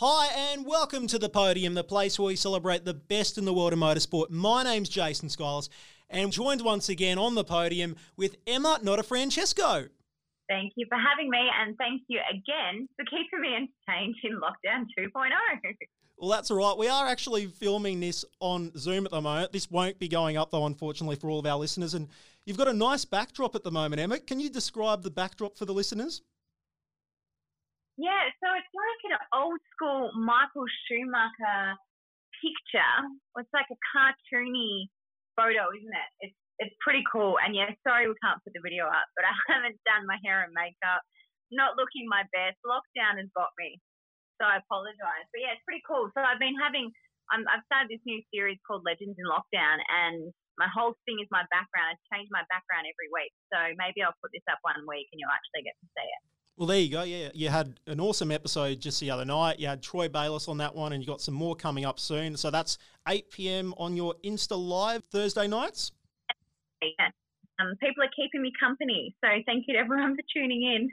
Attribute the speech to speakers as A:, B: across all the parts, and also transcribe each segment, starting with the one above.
A: Hi, and welcome to the podium, the place where we celebrate the best in the world of motorsport. My name's Jason Skiles, and joined once again on the podium with Emma Notarfrancesco.
B: Thank you for having me, and thank you again for keeping me entertained in lockdown 2.0.
A: Well, that's all right. We are actually filming this on Zoom at the moment. This won't be going up, though, unfortunately, for all of our listeners. And you've got a nice backdrop at the moment, Emma. Can you describe the backdrop for the listeners?
B: Yeah, so it's like an old school Michael Schumacher picture. It's like a cartoony photo, isn't it? It's it's pretty cool. And yeah, sorry we can't put the video up, but I haven't done my hair and makeup. Not looking my best. Lockdown has got me so I apologize. But yeah, it's pretty cool. So I've been having, i have started this new series called Legends in Lockdown, and my whole thing is my background. I change my background every week. So maybe I'll put this up one week and you'll actually get to see it.
A: Well, there you go. Yeah, you had an awesome episode just the other night. You had Troy Bayliss on that one, and you got some more coming up soon. So that's 8 p.m. on your Insta Live Thursday nights.
B: Yeah. Um, people are keeping me company. So thank you to everyone for tuning in.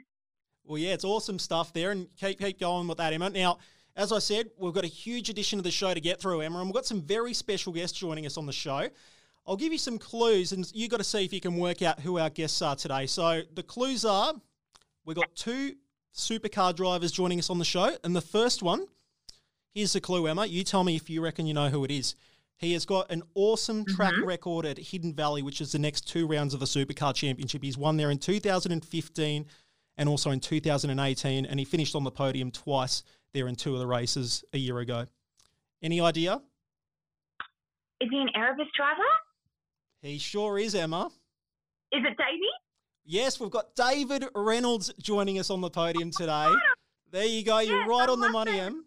A: Well, yeah, it's awesome stuff there, and keep keep going with that, Emma. Now, as I said, we've got a huge edition of the show to get through, Emma, and we've got some very special guests joining us on the show. I'll give you some clues, and you got to see if you can work out who our guests are today. So the clues are: we've got two supercar drivers joining us on the show, and the first one, here's the clue, Emma. You tell me if you reckon you know who it is. He has got an awesome track mm-hmm. record at Hidden Valley, which is the next two rounds of the Supercar Championship. He's won there in 2015 and also in 2018, and he finished on the podium twice there in two of the races a year ago. Any idea?
B: Is he an Erebus driver?
A: He sure is, Emma.
B: Is it Davey?
A: Yes, we've got David Reynolds joining us on the podium today. There you go. You're yes, right on the money, Em.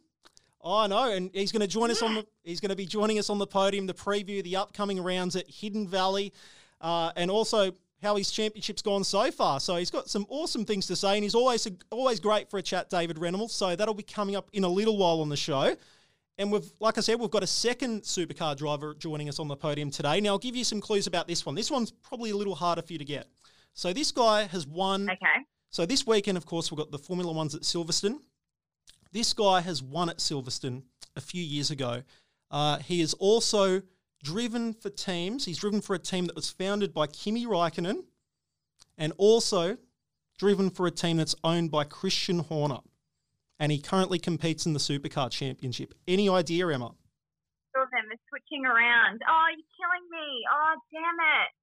A: Oh, I know, and he's going to join yeah. us on the. He's going to be joining us on the podium to preview the upcoming rounds at Hidden Valley, uh, and also how his championship's gone so far. So he's got some awesome things to say, and he's always always great for a chat, David Reynolds. So that'll be coming up in a little while on the show. And we've, like I said, we've got a second supercar driver joining us on the podium today. Now I'll give you some clues about this one. This one's probably a little harder for you to get. So this guy has won.
B: Okay.
A: So this weekend, of course, we've got the Formula Ones at Silverstone. This guy has won at Silverstone a few years ago. Uh, he is also driven for teams. He's driven for a team that was founded by Kimi Raikkonen and also driven for a team that's owned by Christian Horner. And he currently competes in the Supercar Championship. Any idea, Emma?
B: Two of them are switching around. Oh, you're killing me. Oh, damn it.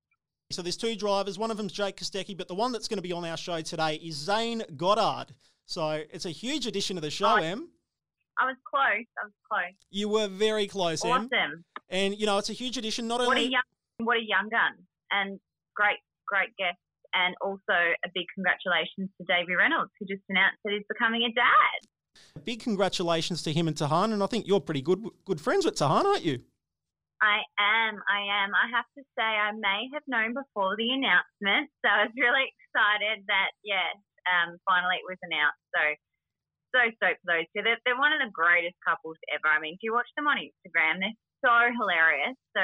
A: So there's two drivers. One of them's Jake Kostecki, but the one that's going to be on our show today is Zane Goddard. So it's a huge addition to the show, oh, Em.
B: I was close. I was close.
A: You were very close,
B: awesome.
A: Em. And you know, it's a huge addition. Not
B: what
A: only
B: a young, what a young gun, and great, great guest, and also a big congratulations to Davey Reynolds, who just announced that he's becoming a dad.
A: Big congratulations to him and Tahan, and I think you're pretty good good friends with Tahan, aren't you?
B: I am. I am. I have to say, I may have known before the announcement, so I was really excited that yes, um, finally it was announced. So so stoked for those two. They're, they're one of the greatest couples ever. I mean, do you watch them on Instagram? They're so hilarious. So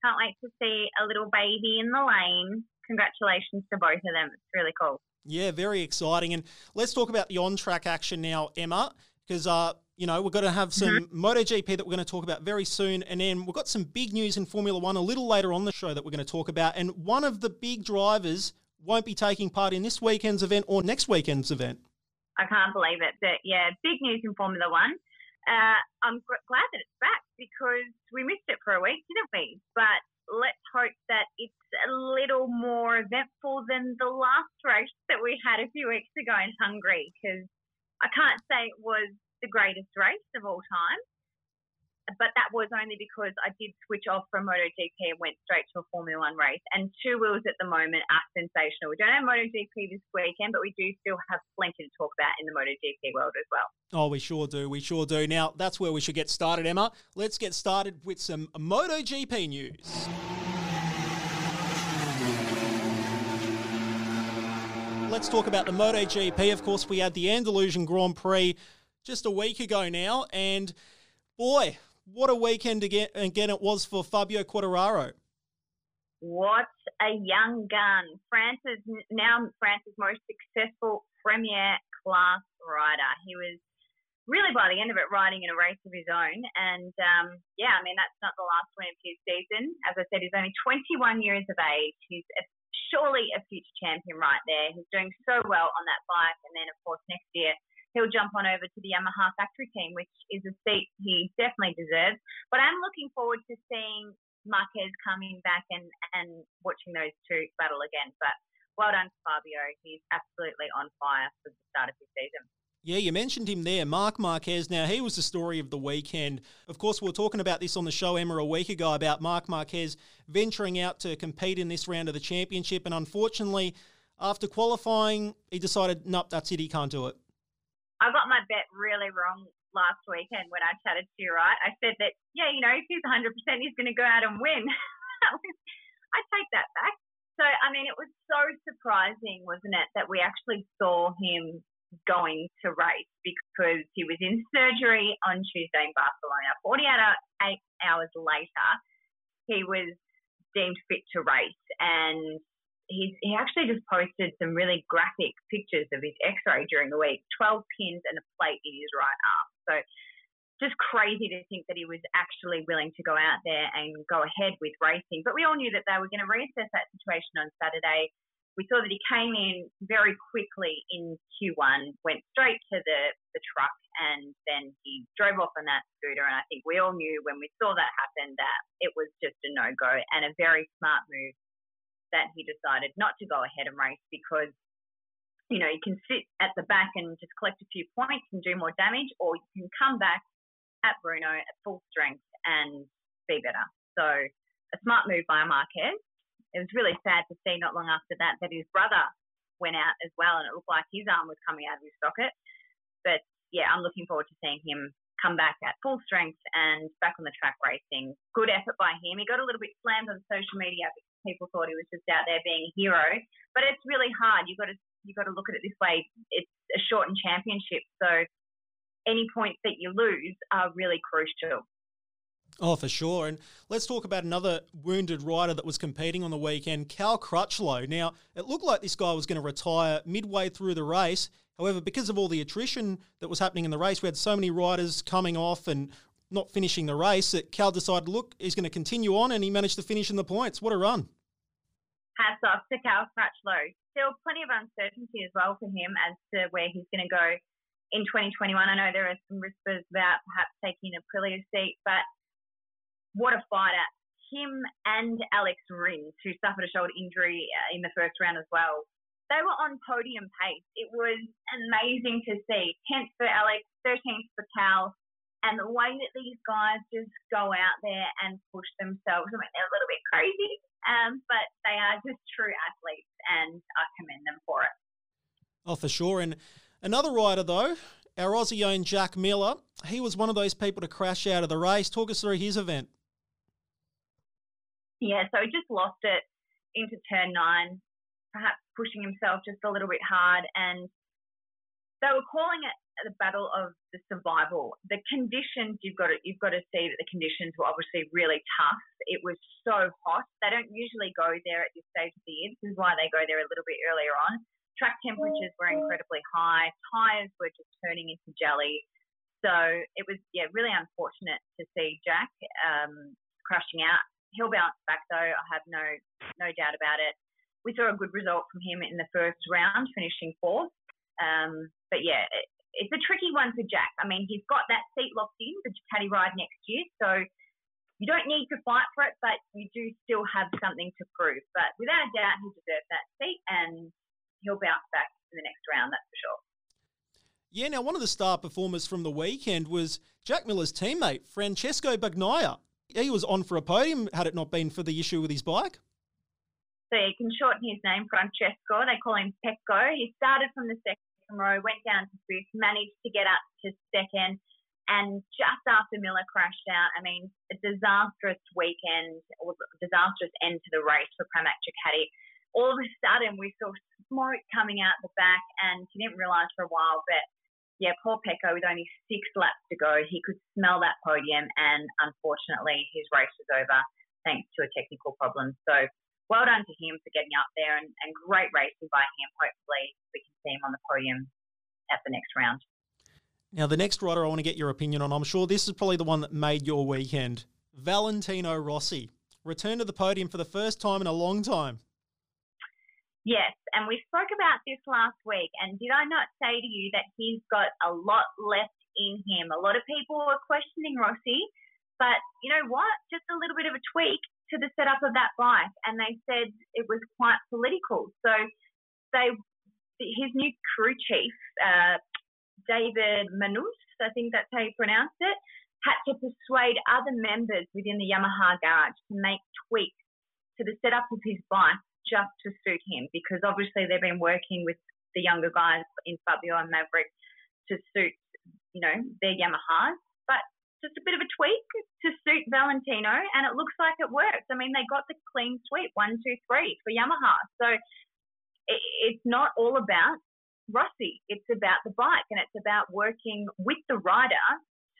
B: can't wait to see a little baby in the lane. Congratulations to both of them. It's really cool.
A: Yeah, very exciting. And let's talk about the on track action now, Emma, because, uh, you know, we're going to have some mm-hmm. MotoGP that we're going to talk about very soon. And then we've got some big news in Formula One a little later on the show that we're going to talk about. And one of the big drivers won't be taking part in this weekend's event or next weekend's event.
B: I can't believe it. But yeah, big news in Formula One. Uh, I'm glad that it's back because we missed it for a week, didn't we? But let's hope that it's a little more eventful than the last race that we had a few weeks ago in Hungary because I can't say it was the greatest race of all time but that was only because I did switch off from MotoGP and went straight to a Formula One race. And two wheels at the moment are sensational. We don't have MotoGP this weekend, but we do still have plenty to talk about in the MotoGP world as well.
A: Oh, we sure do. We sure do. Now, that's where we should get started, Emma. Let's get started with some MotoGP news. Let's talk about the MotoGP. Of course, we had the Andalusian Grand Prix just a week ago now, and boy, what a weekend again, again it was for Fabio Quartararo.
B: What a young gun. France's now France's most successful premier class rider. He was really by the end of it riding in a race of his own. And um, yeah, I mean, that's not the last win of his season. As I said, he's only 21 years of age. He's a, surely a future champion right there. He's doing so well on that bike. And then, of course, next year, he'll jump on over to the Yamaha factory team, which is a seat he definitely deserves. But I'm looking forward to seeing Marquez coming back and, and watching those two battle again. But well done to Fabio. He's absolutely on fire for the start of his season.
A: Yeah, you mentioned him there, Marc Marquez. Now, he was the story of the weekend. Of course, we were talking about this on the show, Emma, a week ago about Marc Marquez venturing out to compete in this round of the championship. And unfortunately, after qualifying, he decided, nope, that's it, he can't do it.
B: I got my bet really wrong last weekend when I chatted to you, right? I said that, yeah, you know, if he's 100%, he's going to go out and win. I take that back. So, I mean, it was so surprising, wasn't it, that we actually saw him going to race because he was in surgery on Tuesday in Barcelona. 48 hours later, he was deemed fit to race and he's, he actually just posted some really graphic pictures of his x-ray during the week 12 pins and a plate in his right arm. So just crazy to think that he was actually willing to go out there and go ahead with racing. But we all knew that they were going to reassess that situation on saturday. We saw that he came in very quickly in Q1, went straight to the, the truck, and then he drove off on that scooter. And I think we all knew when we saw that happen that it was just a no go and a very smart move that he decided not to go ahead and race because, you know, you can sit at the back and just collect a few points and do more damage, or you can come back at Brno at full strength and be better. So a smart move by Marquez it was really sad to see not long after that that his brother went out as well, and it looked like his arm was coming out of his socket. But yeah, I'm looking forward to seeing him come back at full strength and back on the track racing. Good effort by him. He got a little bit slammed on social media people thought he was just out there being a hero. But it's really hard. You've got to you've got to look at it this way. It's a shortened championship, so any points that you lose are really crucial.
A: Oh, for sure. And let's talk about another wounded rider that was competing on the weekend, Cal Crutchlow. Now, it looked like this guy was going to retire midway through the race. However, because of all the attrition that was happening in the race, we had so many riders coming off and not finishing the race that Cal decided, look, he's going to continue on, and he managed to finish in the points. What a run!
B: Hats off to Cal Crutchlow. Still plenty of uncertainty as well for him as to where he's going to go in 2021. I know there are some whispers about perhaps taking a Aprilia seat, but what a fighter. Him and Alex Rins, who suffered a shoulder injury uh, in the first round as well, they were on podium pace. It was amazing to see. 10th for Alex, 13th for Cal, and the way that these guys just go out there and push themselves. I mean, they're a little bit crazy, um, but they are just true athletes, and I commend them for it.
A: Oh, for sure. And another rider, though, our Aussie owned Jack Miller, he was one of those people to crash out of the race. Talk us through his event.
B: Yeah, so he just lost it into turn nine, perhaps pushing himself just a little bit hard. And they were calling it the battle of the survival. The conditions you've got to you've got to see that the conditions were obviously really tough. It was so hot. They don't usually go there at this stage of the year. This is why they go there a little bit earlier on. Track temperatures were incredibly high. Tires were just turning into jelly. So it was yeah really unfortunate to see Jack um, crashing out he'll bounce back though. I have no no doubt about it. We saw a good result from him in the first round, finishing fourth. Um, but yeah, it, it's a tricky one for Jack. I mean, he's got that seat locked in the Ducati ride next year, so you don't need to fight for it, but you do still have something to prove. But without a doubt, he deserves that seat, and he'll bounce back in the next round. That's for sure.
A: Yeah, now one of the star performers from the weekend was Jack Miller's teammate, Francesco Bagnaia he was on for a podium had it not been for the issue with his bike.
B: So you can shorten his name, Francesco. They call him Pecco. He started from the second row, went down to fifth, managed to get up to second, and just after Miller crashed out, I mean, a disastrous weekend or disastrous end to the race for Pramac Ducati. All of a sudden, we saw smoke coming out the back, and he didn't realise for a while, but yeah, poor Pecco with only six laps to go, he could smell that podium, and unfortunately, his race was over thanks to a technical problem. So, well done to him for getting up there, and, and great racing by him. Hopefully, we can see him on the podium at the next round.
A: Now, the next rider I want to get your opinion on, I'm sure this is probably the one that made your weekend. Valentino Rossi returned to the podium for the first time in a long time.
B: Yes, and we spoke about this last week. And did I not say to you that he's got a lot left in him? A lot of people were questioning Rossi, but you know what? Just a little bit of a tweak to the setup of that bike, and they said it was quite political. So they, his new crew chief, uh, David Muñoz, I think that's how you pronounce it, had to persuade other members within the Yamaha garage to make tweaks to the setup of his bike just to suit him because obviously they've been working with the younger guys in Fabio and Maverick to suit, you know, their Yamahas. Just a bit of a tweak to suit Valentino, and it looks like it works. I mean, they got the clean sweep one, two, three for Yamaha. So it, it's not all about Rossi. It's about the bike, and it's about working with the rider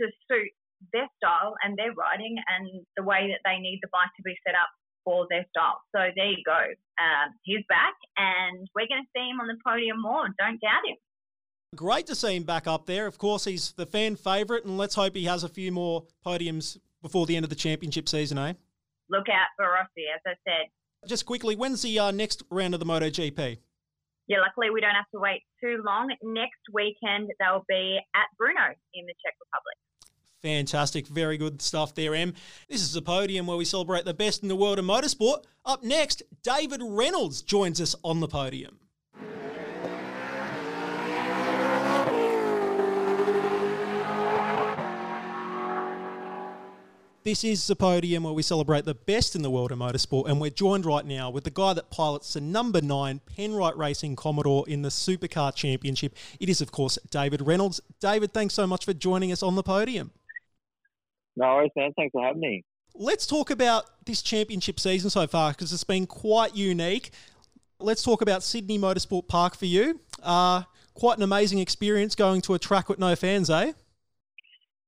B: to suit their style and their riding and the way that they need the bike to be set up for their style. So there you go. Um, he's back, and we're going to see him on the podium more. Don't doubt him.
A: Great to see him back up there. Of course, he's the fan favourite, and let's hope he has a few more podiums before the end of the championship season, eh?
B: Look out for Rossi, as I said.
A: Just quickly, when's the uh, next round of the MotoGP?
B: Yeah, luckily we don't have to wait too long. Next weekend they'll be at Brno in the Czech Republic.
A: Fantastic. Very good stuff there, Em. This is the podium where we celebrate the best in the world of motorsport. Up next, David Reynolds joins us on the podium. This is the podium where we celebrate the best in the world of motorsport, and we're joined right now with the guy that pilots the number nine Penrite Racing Commodore in the Supercar Championship. It is, of course, David Reynolds. David, thanks so much for joining us on the podium.
C: No worries, man. Thanks for having me.
A: Let's talk about this championship season so far because it's been quite unique. Let's talk about Sydney Motorsport Park for you. Uh, quite an amazing experience going to a track with no fans, eh?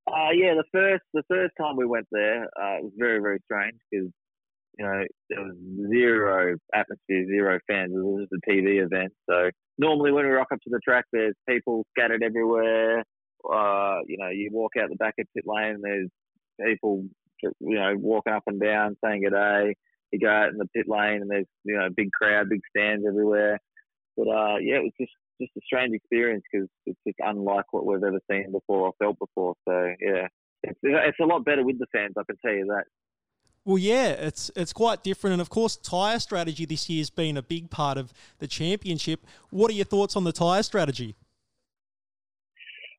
C: Uh, yeah, the first the first time we went there, uh, it was very very strange because you know there was zero atmosphere, zero fans. It was just a TV event. So normally when we rock up to the track, there's people scattered everywhere. Uh, you know, you walk out the back of pit lane, there's people, you know, walking up and down saying good day. You go out in the pit lane and there's, you know, big crowd, big stands everywhere. But uh, yeah, it was just just a strange experience because it's just unlike what we've ever seen before or felt before. So yeah, it's it's a lot better with the fans. I can tell you that.
A: Well, yeah, it's it's quite different, and of course, tyre strategy this year has been a big part of the championship. What are your thoughts on the tyre strategy?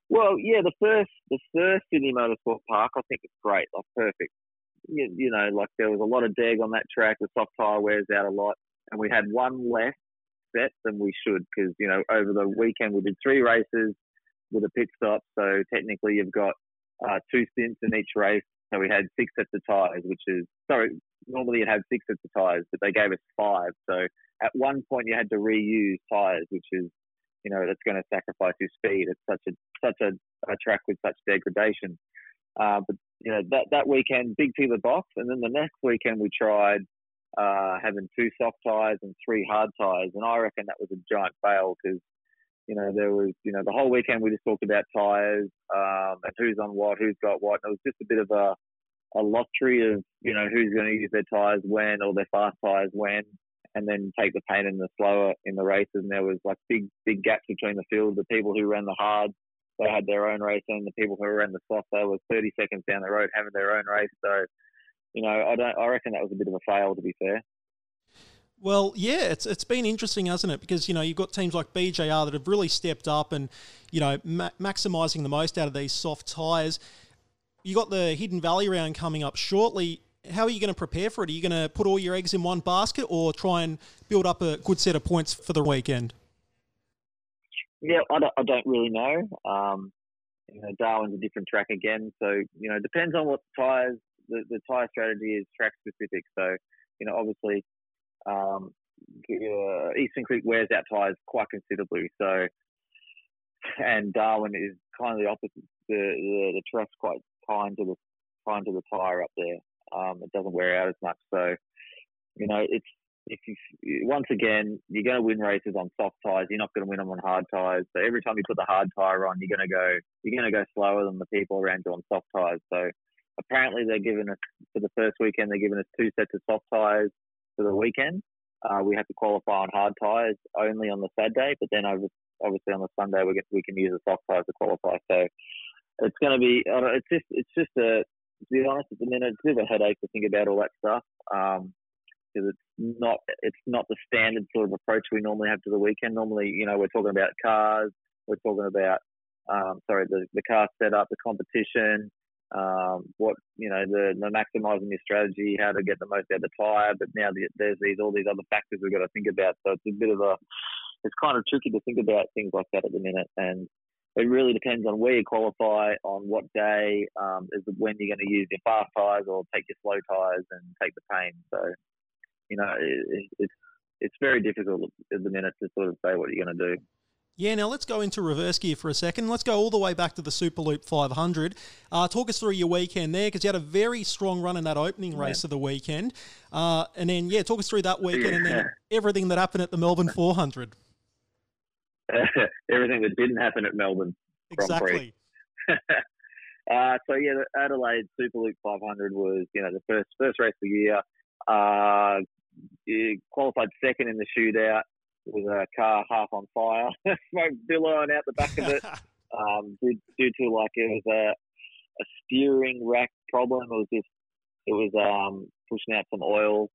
C: Well, yeah, the first the first Sydney Motorsport Park, I think it's great, like perfect. You, you, know, like there was a lot of deg on that track. The soft tire wears out a lot, and we had one less than we should because you know over the weekend we did three races with a pit stop. So technically, you've got uh, two stints in each race. So we had six sets of tires, which is sorry. Normally you'd have six sets of tires, but they gave us five. So at one point you had to reuse tires, which is you know, that's going to sacrifice your speed. It's such a such a, a track with such degradation. Uh, but you know, that that weekend, big the box, and then the next weekend we tried uh, having two soft tires and three hard tires, and I reckon that was a giant fail because you know there was you know the whole weekend we just talked about tires um, and who's on what, who's got what. And it was just a bit of a a lottery of you know who's going to use their tires when or their fast tires when and then take the pain in the slower in the races. And there was like big, big gaps between the field. The people who ran the hard, they had their own race, and the people who ran the soft, they were 30 seconds down the road having their own race. So, you know, I don't. I reckon that was a bit of a fail, to be fair.
A: Well, yeah, it's it's been interesting, hasn't it? Because you know you've got teams like BJR that have really stepped up and you know ma- maximising the most out of these soft tyres. You got the Hidden Valley round coming up shortly how are you going to prepare for it? Are you going to put all your eggs in one basket or try and build up a good set of points for the weekend?
C: Yeah, I don't, I don't really know. Um, you know, Darwin's a different track again, so you know, depends on what tires. The, the tire strategy is track specific. So, you know, obviously, um, uh, Eastern Creek wears out tires quite considerably. So, and Darwin is kind of the opposite. The the, the track's quite kind to the kind to the tire up there. Um, it doesn't wear out as much. So, you know, it's if you once again, you're going to win races on soft tires. You're not going to win them on hard tires. So every time you put the hard tire on, you're going to go you're going to go slower than the people around you on soft tires. So apparently they're giving us for the first weekend they're giving us two sets of soft tires for the weekend. Uh, we have to qualify on hard tires only on the Saturday, but then obviously on the Sunday we get, we can use the soft tires to qualify. So it's going to be it's just it's just a to be honest at the minute it's a bit of a headache to think about all that stuff. Um, because it's not it's not the standard sort of approach we normally have to the weekend. Normally, you know, we're talking about cars, we're talking about um, sorry, the, the car setup, the competition, um, what you know, the, the maximising your strategy, how to get the most out of the tyre. But now the, there's these all these other factors we've got to think about. So it's a bit of a it's kind of tricky to think about things like that at the minute, and it really depends on where you qualify, on what day, um, is when you're going to use your fast tyres or take your slow tyres and take the pain. So you know, it, it's it's very difficult at the minute to sort of say what you're going to do.
A: Yeah, now let's go into reverse gear for a second. Let's go all the way back to the Superloop 500. Uh, talk us through your weekend there because you had a very strong run in that opening race yeah. of the weekend. Uh, and then, yeah, talk us through that weekend yeah. and then everything that happened at the Melbourne 400.
C: everything that didn't happen at Melbourne.
A: Exactly.
C: uh, so, yeah, the Adelaide Superloop 500 was, you know, the first first race of the year. Uh, qualified second in the shootout with a car half on fire, smoke billowing out the back of it, um, due, due, to like it was a, a steering rack problem. It was just it was um, pushing out some oil,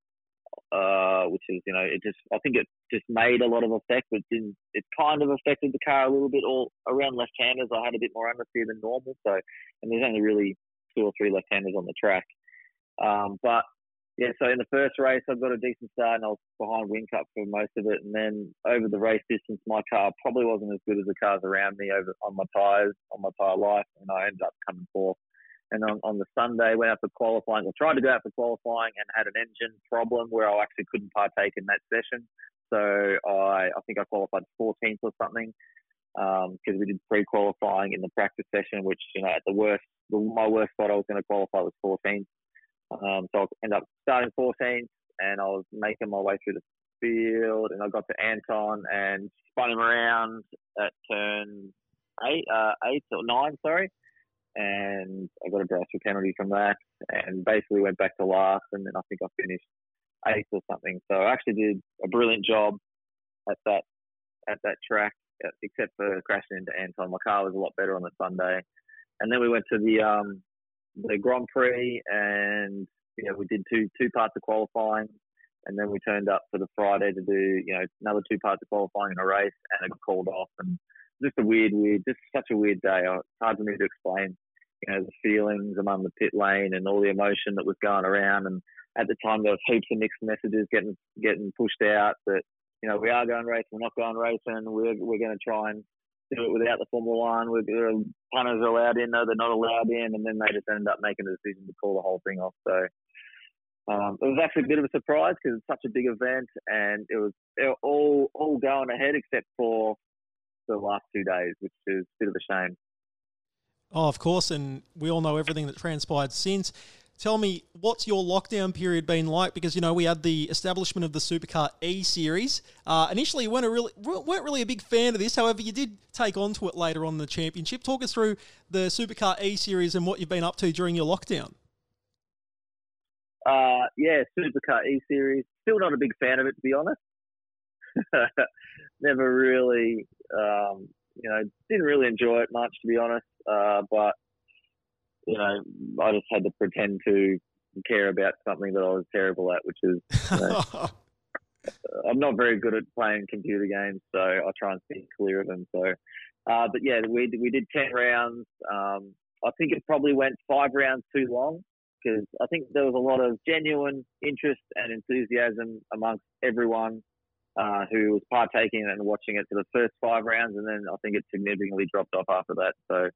C: uh, which is you know it just I think it just made a lot of effect, but didn't it kind of affected the car a little bit. All around left-handers, I had a bit more understeer than normal, so and there's only really two or three left-handers on the track. Um, but yeah, so in the first race, I got a decent start and I was behind Whincup for most of it. And then over the race distance, my car probably wasn't as good as the cars around me over on my tyres, on my tyre life, and I ended up coming fourth. And on, on the Sunday, went out for qualifying. I tried to go out for qualifying and had an engine problem where I actually couldn't partake in that session. So I, I think I qualified 14th or something because um, we did pre-qualifying in the practice session, which you know at the worst, my worst spot I was going to qualify was 14th. Um, so I ended up starting 14th and I was making my way through the field and I got to Anton and spun him around at turn eight, uh, eight or nine, sorry. And I got a for penalty from that and basically went back to last and then I think I finished eighth or something. So I actually did a brilliant job at that at that track, except for crashing into Anton. My car was a lot better on the Sunday. And then we went to the um, the Grand Prix, and you know we did two two parts of qualifying, and then we turned up for the Friday to do you know another two parts of qualifying in a race, and it got called off, and just a weird, weird, just such a weird day. Oh, it's hard for me to explain, you know, the feelings among the pit lane and all the emotion that was going around, and at the time there was heaps of mixed messages getting getting pushed out that you know we are going racing, we're not going racing, we're we're going to try and do it without the Formula One. We're, punters are allowed in, no, they're not allowed in, and then they just ended up making the decision to call the whole thing off. So um, it was actually a bit of a surprise because it's such a big event, and it was all all going ahead except for the last two days, which is a bit of a shame.
A: Oh, of course, and we all know everything that transpired since. Tell me, what's your lockdown period been like? Because you know we had the establishment of the Supercar E Series. Uh, initially, you weren't a really weren't really a big fan of this. However, you did take on to it later on the championship. Talk us through the Supercar E Series and what you've been up to during your lockdown.
C: Uh, yeah, Supercar E Series. Still not a big fan of it, to be honest. Never really, um, you know, didn't really enjoy it much, to be honest. Uh, but you know, I just had to pretend to care about something that I was terrible at, which is, you know, I'm not very good at playing computer games, so I try and stay clear of them. So, uh, but yeah, we we did ten rounds. Um, I think it probably went five rounds too long because I think there was a lot of genuine interest and enthusiasm amongst everyone uh, who was partaking and watching it for the first five rounds, and then I think it significantly dropped off after that. So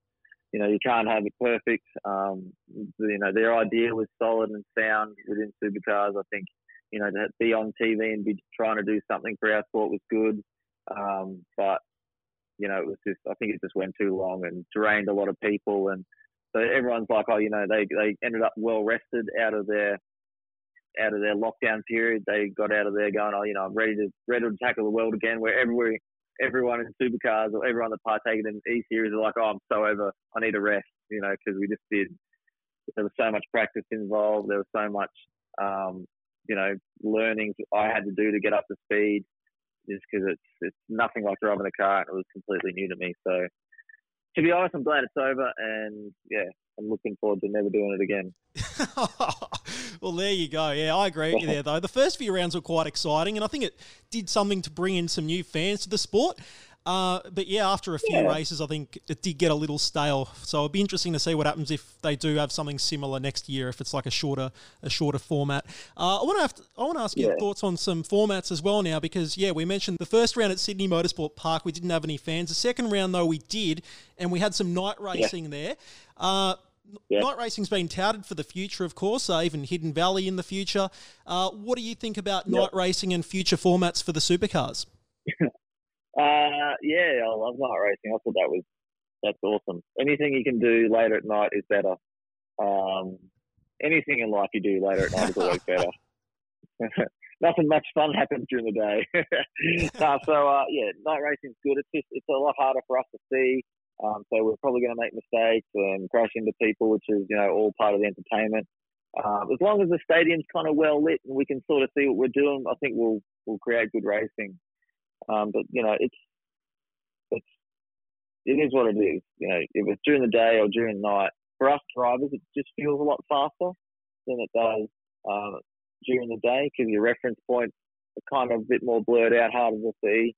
C: you know, you can't have it perfect. Um, you know, their idea was solid and sound within supercars. I think, you know, to be on TV and be trying to do something for our sport was good. Um, but, you know, it was just, I think it just went too long and drained a lot of people. And so everyone's like, oh, you know, they, they ended up well rested out of their, out of their lockdown period. They got out of there going, oh, you know, I'm ready to ready to tackle the world again. Where every everyone in supercars or everyone that partaken in E series are like, oh, I'm so over. I need a rest, you know, because we just did. There was so much practice involved. There was so much, um, you know, learning I had to do to get up to speed. Just because it's it's nothing like driving a car, it was completely new to me. So, to be honest, I'm glad it's over, and yeah, I'm looking forward to never doing it again.
A: well, there you go. Yeah, I agree with you there, though. The first few rounds were quite exciting, and I think it did something to bring in some new fans to the sport. Uh, but yeah, after a few yeah. races, I think it did get a little stale. So it'll be interesting to see what happens if they do have something similar next year. If it's like a shorter, a shorter format. Uh, I want to, I want to ask yeah. your thoughts on some formats as well now, because yeah, we mentioned the first round at Sydney Motorsport Park, we didn't have any fans. The second round though, we did, and we had some night racing yeah. there. Uh, yeah. Night racing's been touted for the future, of course, uh, even Hidden Valley in the future. Uh, what do you think about night racing and future formats for the supercars?
C: uh, yeah, I love night racing. I thought that was that's awesome. Anything you can do later at night is better. Um, anything in life you do later at night is always better. Nothing much fun happens during the day. no, so uh, yeah, night racing's good. It's just it's a lot harder for us to see. Um, so we're probably going to make mistakes and crash into people, which is you know all part of the entertainment. Um, as long as the stadium's kind of well lit and we can sort of see what we're doing, I think we'll we'll create good racing. Um, but you know, it's it's it is what it is. You know, if it's during the day or during the night, for us drivers, it just feels a lot faster than it does uh, during the day because your reference points are kind of a bit more blurred out, harder to see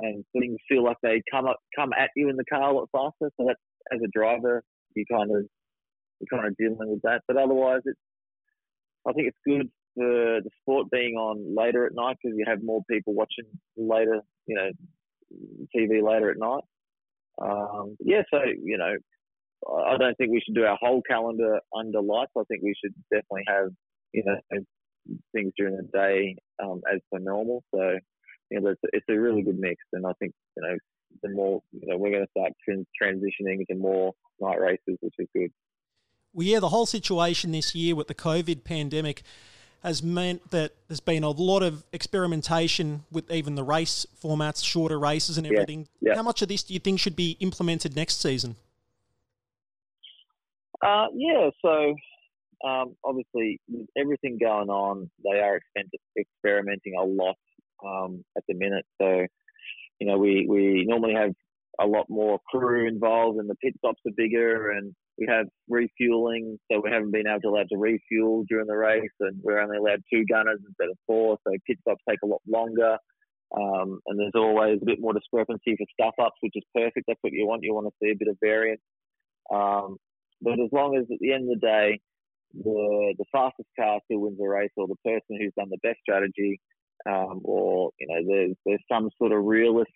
C: and things feel like they come up come at you in the car a lot faster. So that as a driver, you kind of you're kind of dealing with that. But otherwise, it's I think it's good for the sport being on later at night because you have more people watching later, you know, TV later at night. Um, yeah, so you know, I don't think we should do our whole calendar under lights. I think we should definitely have you know things during the day um, as per normal. So you know, it's, it's a really good mix. And I think, you know, the more, you know, we're going to start transitioning into more night races, which is good.
A: Well, yeah, the whole situation this year with the COVID pandemic has meant that there's been a lot of experimentation with even the race formats, shorter races and everything. Yeah, yeah. How much of this do you think should be implemented next season?
C: Uh, yeah, so um, obviously with everything going on, they are experimenting a lot um, at the minute. So, you know, we, we normally have a lot more crew involved and the pit stops are bigger and we have refueling. So we haven't been able to allow to refuel during the race and we're only allowed two gunners instead of four. So pit stops take a lot longer. Um, and there's always a bit more discrepancy for stuff ups, which is perfect. That's what you want. You want to see a bit of variance. Um, but as long as at the end of the day, the the fastest car still wins the race, or the person who's done the best strategy um, or you know there's there's some sort of realist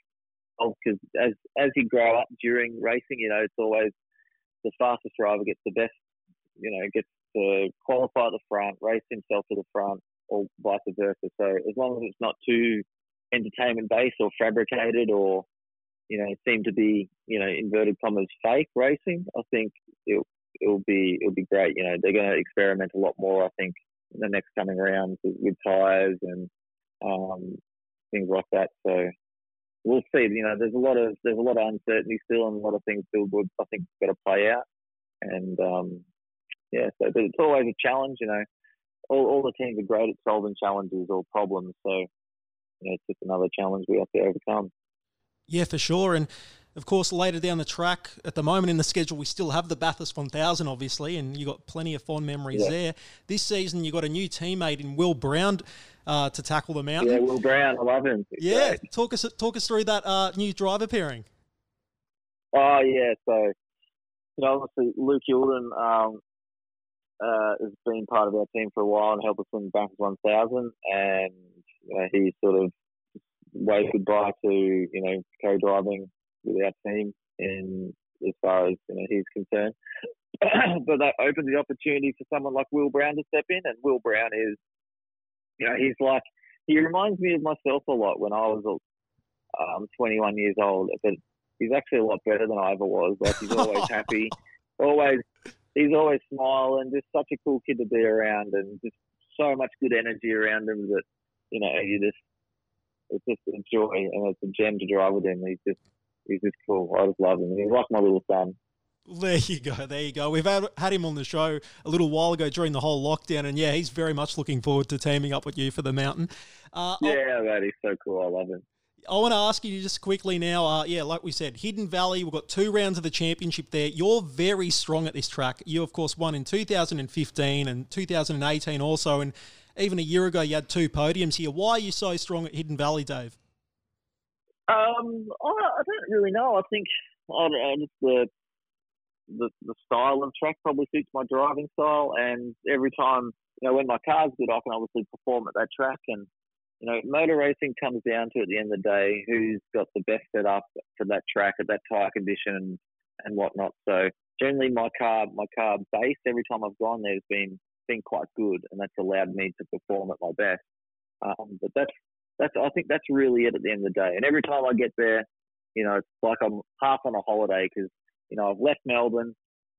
C: because as as you grow up during racing, you know it's always the fastest driver gets the best, you know, gets to qualify at the front, race himself to the front, or vice versa. So as long as it's not too entertainment based or fabricated or you know seem to be you know inverted commas fake racing, I think it'll it'll be it'll be great. You know they're going to experiment a lot more. I think in the next coming rounds with, with tires and um, things like that. So we'll see. You know, there's a lot of there's a lot of uncertainty still, and a lot of things still would I think got to play out. And um, yeah, so but it's always a challenge. You know, all, all the teams are great at solving challenges or problems. So you know, it's just another challenge we have to overcome.
A: Yeah, for sure. And of course, later down the track, at the moment in the schedule, we still have the Bathurst 1000, obviously, and you got plenty of fond memories yeah. there. This season, you got a new teammate in Will Brown uh, to tackle the mountain.
C: Yeah, Will Brown, I love him.
A: yeah, great. talk us talk us through that uh, new driver pairing.
C: Oh yeah, so you know, obviously Luke Youlden um, uh, has been part of our team for a while and helped us win Bathurst 1000, and know, he sort of waved goodbye to you know co-driving with our team in as far as you know he's concerned. but that opens the opportunity for someone like Will Brown to step in, and Will Brown is, you know, he's like he reminds me of myself a lot when I was um, 21 years old. But he's actually a lot better than I ever was. Like he's always happy, always he's always smiling, just such a cool kid to be around, and just so much good energy around him that you know you just it's just a joy and it's a gem to drive with him. He's just he's just cool. I just love him. He's like my little son.
A: There you go. There you go. We've had, had him on the show a little while ago during the whole lockdown, and yeah, he's very much looking forward to teaming up with you for the mountain.
C: Uh, yeah, man, he's so cool. I love him.
A: I want to ask you just quickly now. Uh, yeah, like we said, Hidden Valley. We've got two rounds of the championship there. You're very strong at this track. You, of course, won in 2015 and 2018 also, and even a year ago you had two podiums here. Why are you so strong at Hidden Valley, Dave?
C: Um, I, I don't really know. I think I, I just the the, the style of track probably suits my driving style. And every time, you know, when my car's good, I can obviously perform at that track. And, you know, motor racing comes down to at the end of the day who's got the best setup for that track at that tyre condition and, and whatnot. So generally, my car, my car base, every time I've gone there has been been quite good, and that's allowed me to perform at my best. Um, but that's that's I think that's really it at the end of the day. And every time I get there, you know, it's like I'm half on a holiday because you know, I've left Melbourne,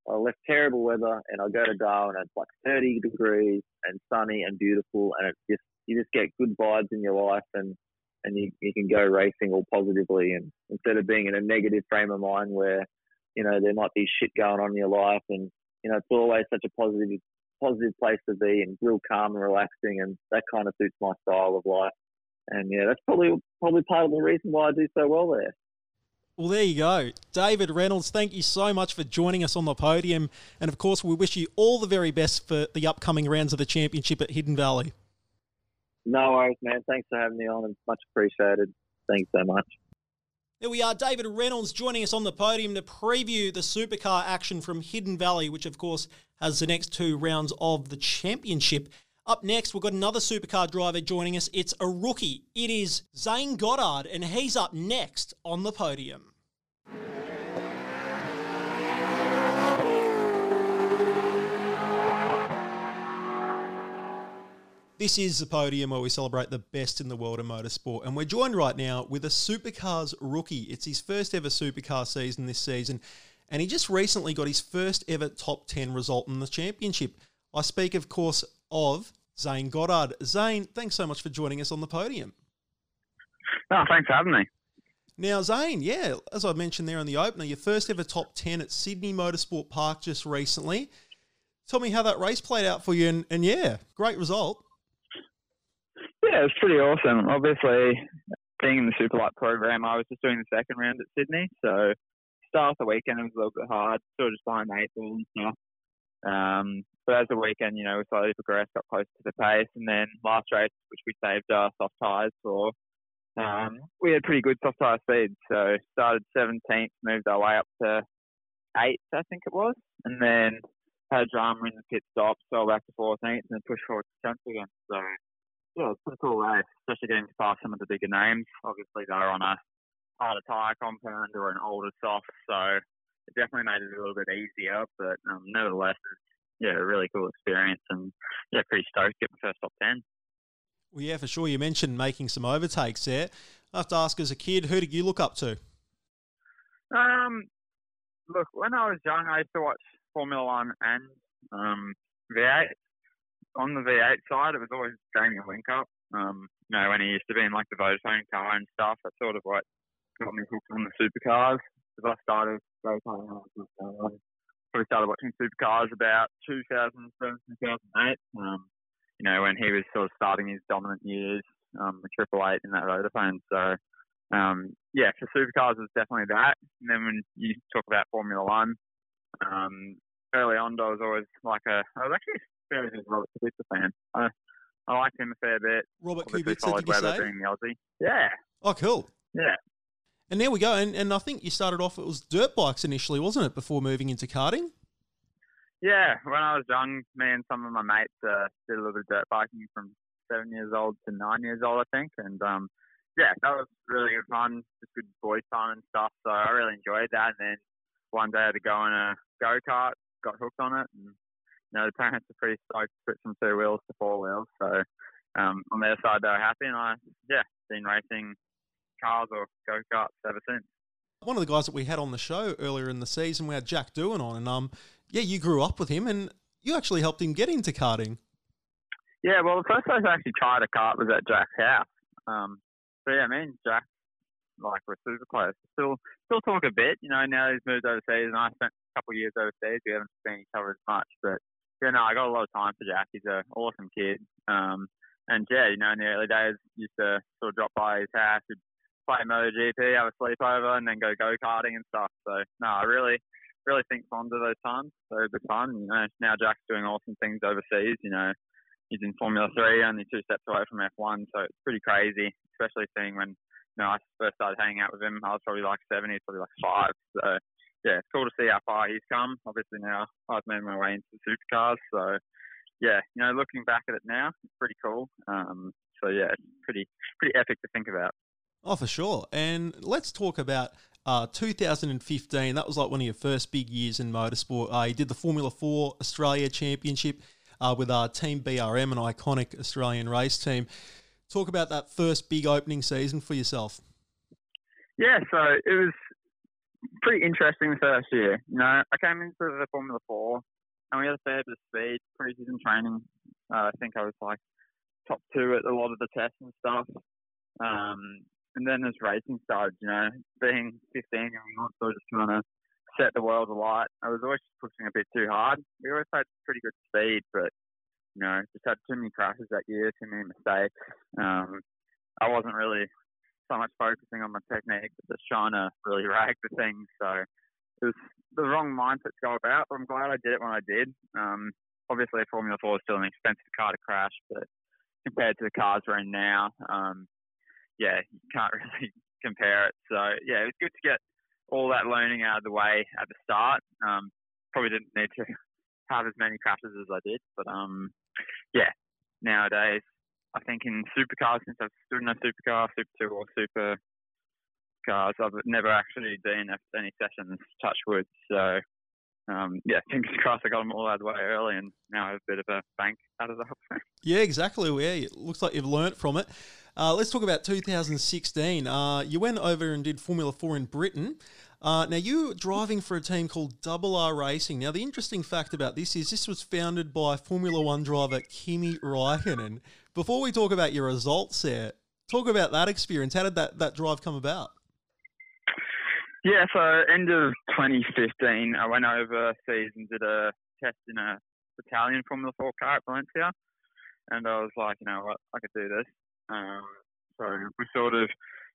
C: I left terrible weather, and I go to Darwin, and it's like 30 degrees and sunny and beautiful, and it's just you just get good vibes in your life, and and you, you can go racing all positively, and instead of being in a negative frame of mind where you know there might be shit going on in your life, and you know it's always such a positive positive place to be, and real calm and relaxing, and that kind of suits my style of life. And yeah, that's probably probably part of the reason why I do so well there.
A: Well, there you go. David Reynolds, thank you so much for joining us on the podium. And of course, we wish you all the very best for the upcoming rounds of the championship at Hidden Valley.
C: No worries, man. Thanks for having me on. It's much appreciated. Thanks so much.
A: There we are, David Reynolds joining us on the podium to preview the supercar action from Hidden Valley, which of course has the next two rounds of the championship. Up next, we've got another supercar driver joining us. It's a rookie. It is Zane Goddard, and he's up next on the podium. This is the podium where we celebrate the best in the world of motorsport, and we're joined right now with a supercars rookie. It's his first ever supercar season this season, and he just recently got his first ever top 10 result in the championship. I speak, of course, of Zane Goddard. Zane, thanks so much for joining us on the podium.
D: Oh, thanks for having me.
A: Now, Zane, yeah, as I mentioned there in the opener, your first ever top 10 at Sydney Motorsport Park just recently. Tell me how that race played out for you, and, and yeah, great result.
D: Yeah, it was pretty awesome. Obviously, being in the Superlight program, I was just doing the second round at Sydney, so start of the weekend it was a little bit hard, sort of just behind eight ball and stuff. Um, but as the weekend, you know, we slowly progressed, got closer to the pace, and then last race, which we saved our soft tyres for, um, we had pretty good soft tyre speed. So started 17th, moved our way up to 8th, I think it was, and then had a drama in the pit stop, fell back to 14th, and then pushed forward to 10th again. So yeah, it's a cool race, especially getting to pass some of the bigger names. Obviously, they're on a harder tyre compound or an older soft, so it definitely made it a little bit easier, but um, nevertheless, yeah, a really cool experience, and yeah, pretty stoked to get my first top ten.
A: Well, yeah, for sure. You mentioned making some overtakes there. I have to ask, as a kid, who did you look up to?
D: Um, look, when I was young, I used to watch Formula One and um, V8. On the V8 side, it was always Jamie Whincup. Um, you know, when he used to be in like the Vodafone car and stuff, that's sort of what got me hooked on the supercars. Because I started racing probably started watching supercars about 2007, 2008. Um, you know, when he was sort of starting his dominant years, um, with Triple Eight in that Vodafone. So, um, yeah, for supercars, it's definitely that. And then when you talk about Formula One, um, early on, I was always like a, I was actually a fairly big Robert Kubica fan. I, I liked him a fair bit.
A: Robert Kubica, did you say?
D: Being the Aussie. Yeah.
A: Oh, cool.
D: Yeah.
A: And there we go. And, and I think you started off, it was dirt bikes initially, wasn't it, before moving into karting?
D: Yeah, when I was young, me and some of my mates uh, did a little bit of dirt biking from seven years old to nine years old, I think. And um, yeah, that was really good fun, just good boys fun and stuff. So I really enjoyed that. And then one day I had to go in a go kart, got hooked on it, and you know the parents are pretty stoked to switch from two wheels to four wheels. So um, on their side they were happy, and I yeah been racing cars or go karts ever since.
A: One of the guys that we had on the show earlier in the season, we had Jack Doohan on, and um, yeah, you grew up with him, and you actually helped him get into karting.
D: Yeah, well, the first place I actually tried a kart was at Jack's house. Um, so yeah, me and Jack, like we're super close. Still, still talk a bit. You know, now he's moved overseas, and I spent a couple of years overseas. We haven't seen each other as much, but yeah, no, I got a lot of time for Jack. He's an awesome kid. Um, and yeah, you know, in the early days, used to sort of drop by his house, we'd play MotoGP, have a sleepover, and then go go karting and stuff. So no, I really, really think fond of those times. So the fun. You know, now Jack's doing awesome things overseas. You know, he's in Formula Three, only two steps away from F1. So it's pretty crazy, especially seeing when you know I first started hanging out with him. I was probably like seven, he's probably like five. So yeah, it's cool to see how far he's come. Obviously now I've made my way into supercars, so yeah, you know, looking back at it now, it's pretty cool. Um, so yeah, it's pretty pretty epic to think about.
A: Oh, for sure. And let's talk about uh, 2015. That was like one of your first big years in motorsport. Uh, you did the Formula Four Australia Championship uh, with our Team BRM, an iconic Australian race team. Talk about that first big opening season for yourself.
D: Yeah, so it was pretty interesting the first year. You know, I came into the Formula Four, and we had a fair bit of speed pre-season training. Uh, I think I was like top two at a lot of the tests and stuff. Um, and then as racing started, you know, being 15 and not of just trying to set the world alight, I was always pushing a bit too hard. We always had pretty good speed, but you know, just had too many crashes that year, too many mistakes. Um, I wasn't really so much focusing on my technique, but just trying to really rag the things. So it was the wrong mindset to go about, but I'm glad I did it when I did. Um, obviously, Formula 4 is still an expensive car to crash, but compared to the cars we're in now, um, yeah, you can't really compare it. So yeah, it was good to get all that learning out of the way at the start. Um, probably didn't need to have as many crashes as I did, but um, yeah, nowadays I think in supercars, since I've stood in a supercar, Super 2 or Super cars, I've never actually been at any sessions, touch wood. So, um, yeah, fingers crossed I got them all out of the way early and now I have a bit of a bank out of the hopper.
A: Yeah, exactly. Yeah, it looks like you've learnt from it. Uh, let's talk about 2016. Uh, you went over and did Formula 4 in Britain. Uh, now, you were driving for a team called Double R Racing. Now, the interesting fact about this is this was founded by Formula One driver Kimi Raikkonen, before we talk about your results there, talk about that experience. How did that, that drive come about?
D: Yeah, so end of 2015, I went overseas and did a test in a Italian Formula 4 car at Valencia. And I was like, you know what, I could do this. Um, so we sort of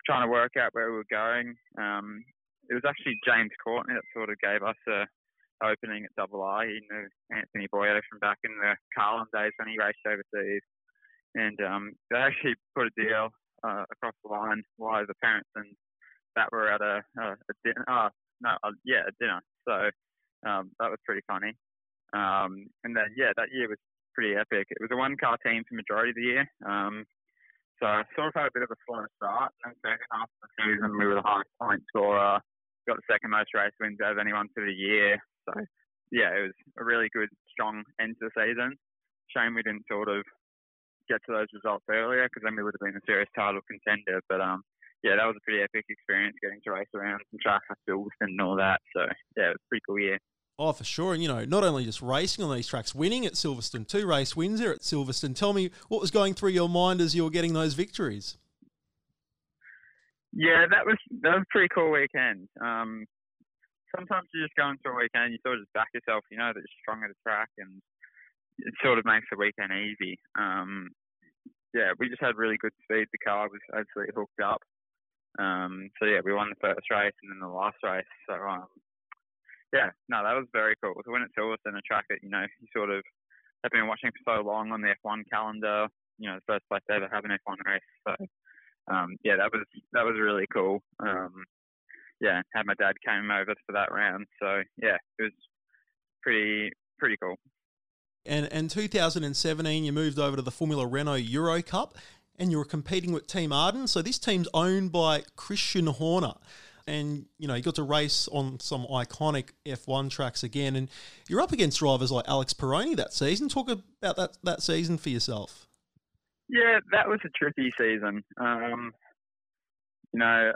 D: trying to work out where we were going. Um, it was actually James Courtney that sort of gave us a opening at Double R. He knew Anthony Boyo from back in the Carlin days when he raced overseas and um, they actually put a deal uh, across the line via the parents, and that were at a, a, a dinner. Uh, no, uh, yeah, a dinner. So um, that was pretty funny. Um, and then yeah, that year was pretty epic. It was a one car team for majority of the year. Um, so I sort of had a bit of a slow start. And second half of the season, we were the highest point scorer. Got the second most race wins out of anyone for the year. So yeah, it was a really good, strong end to the season. Shame we didn't sort of get to those results earlier because then we would have been a serious title contender. But um, yeah, that was a pretty epic experience getting to race around some tracks like Silverstone and all that. So yeah, it was a pretty cool year.
A: Oh, for sure. And, you know, not only just racing on these tracks, winning at Silverstone, two race wins there at Silverstone. Tell me what was going through your mind as you were getting those victories.
D: Yeah, that was that was a pretty cool weekend. Um, sometimes you just go into a weekend, you sort of just back yourself, you know that you're strong at the track, and it sort of makes the weekend easy. Um, yeah, we just had really good speed. The car was absolutely hooked up. Um, so yeah, we won the first race and then the last race. So um, yeah, no, that was very cool. To win at Silverstone, a track that you know you sort of have been watching for so long on the F1 calendar. You know, the first place ever have an F1 race. So um, yeah, that was that was really cool. Um, yeah, had my dad came over for that round. So yeah, it was pretty pretty cool.
A: And in 2017, you moved over to the Formula Renault Euro Cup and you were competing with Team Arden. So this team's owned by Christian Horner. And, you know, you got to race on some iconic F1 tracks again. And you're up against drivers like Alex Peroni that season. Talk about that, that season for yourself.
D: Yeah, that was a tricky season. Um, you know,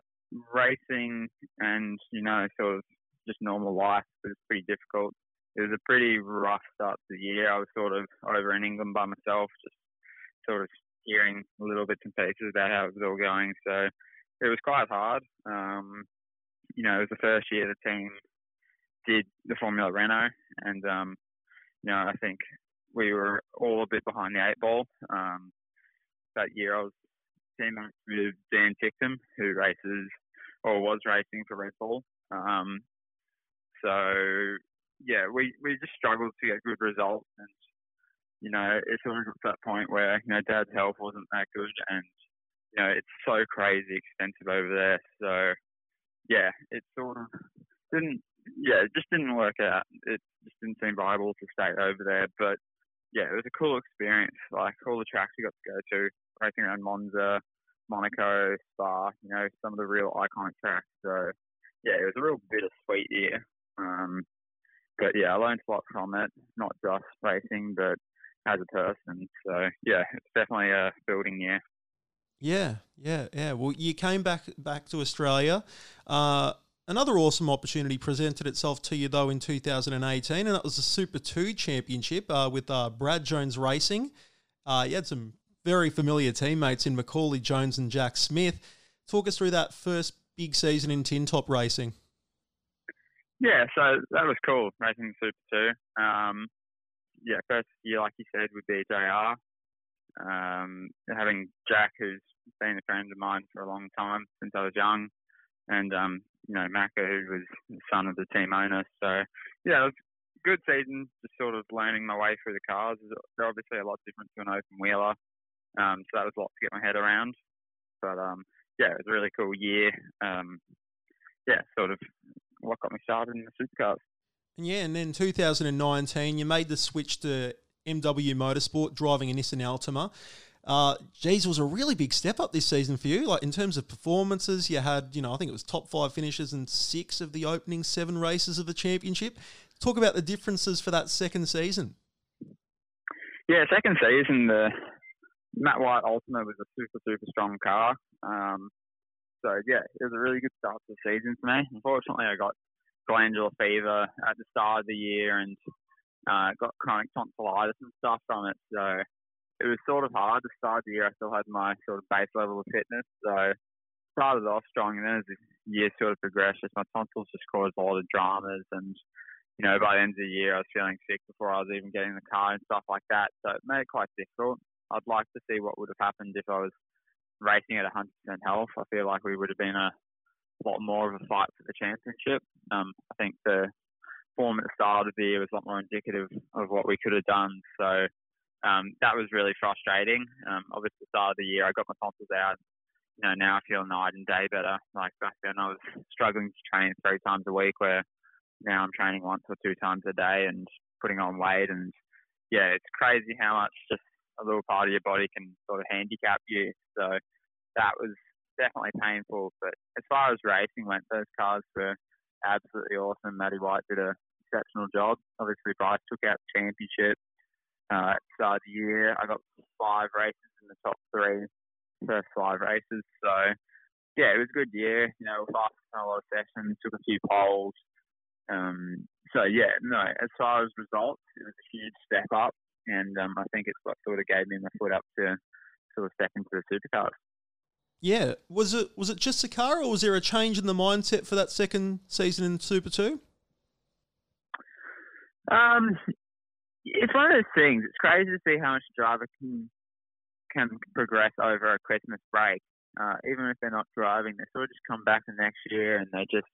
D: racing and, you know, sort of just normal life was pretty difficult it was a pretty rough start to the year. I was sort of over in England by myself, just sort of hearing a little bits and pieces about how it was all going. So it was quite hard. Um, you know, it was the first year the team did the Formula Renault, and um, you know, I think we were all a bit behind the eight ball. Um, that year, I was teammates with Dan Ticktum, who races or was racing for Red Bull. Um, so yeah, we we just struggled to get good results, and you know, it sort of got to that point where you know Dad's health wasn't that good, and you know, it's so crazy expensive over there. So yeah, it sort of didn't. Yeah, it just didn't work out. It just didn't seem viable to stay over there. But yeah, it was a cool experience. Like all the tracks we got to go to, racing around Monza, Monaco, Spa. You know, some of the real iconic tracks. So yeah, it was a real bittersweet year. Um, but yeah, I learned a lot from it. Not just racing, but as a person. So yeah, it's definitely a building year.
A: Yeah, yeah, yeah. Well, you came back back to Australia. Uh, another awesome opportunity presented itself to you though in 2018, and that was the Super Two Championship uh, with uh, Brad Jones Racing. Uh, you had some very familiar teammates in Macaulay Jones and Jack Smith. Talk us through that first big season in tin top racing.
D: Yeah, so that was cool racing Super Two. Um, yeah, first year, like you said, would BJR. Um, having Jack, who's been a friend of mine for a long time since I was young, and um, you know Macca, who was the son of the team owner. So yeah, it was a good season. Just sort of learning my way through the cars. They're obviously a lot different to an open wheeler, um, so that was a lot to get my head around. But um, yeah, it was a really cool year. Um, yeah, sort of what got me started in the supercars.
A: Yeah, and then 2019, you made the switch to MW Motorsport, driving a Nissan Altima. Uh, geez, was a really big step up this season for you. Like in terms of performances, you had, you know, I think it was top five finishes in six of the opening seven races of the championship. Talk about the differences for that second season.
D: Yeah, second season, the Matt White Altima was a super, super strong car. Um, so yeah, it was a really good start to the season for me. Unfortunately, I got glandular fever at the start of the year and uh, got chronic tonsillitis and stuff from it. So it was sort of hard to start the year. I still had my sort of base level of fitness. So started off strong and then as the year sort of progressed, just my tonsils just caused a lot of dramas and you know, by the end of the year I was feeling sick before I was even getting the car and stuff like that. So it made it quite difficult. I'd like to see what would have happened if I was racing at 100% health. I feel like we would have been a lot more of a fight for the championship. Um, I think the form at the start of the year was a lot more indicative of what we could have done. So um, that was really frustrating. Um, obviously, the start of the year, I got my tonsils out. You know, now I feel night and day better. Like back then, I was struggling to train three times a week, where now I'm training once or two times a day and putting on weight. And yeah, it's crazy how much just a little part of your body can sort of handicap you. So that was definitely painful. But as far as racing went, those cars were absolutely awesome. Matty White did an exceptional job. Obviously, Bryce took out the championship uh, at the start of the year. I got five races in the top three, first five races. So, yeah, it was a good year. You know, fast a lot of sessions, took a few poles. Um, so, yeah, no, as far as results, it was a huge step up. And um, I think it's what sort of gave me my foot up to sort of step into the supercars.
A: Yeah, was it was it just Sakara, or was there a change in the mindset for that second season in Super Two?
D: Um, it's one of those things. It's crazy to see how much a driver can can progress over a Christmas break. Uh, even if they're not driving, they sort of just come back the next year and they just,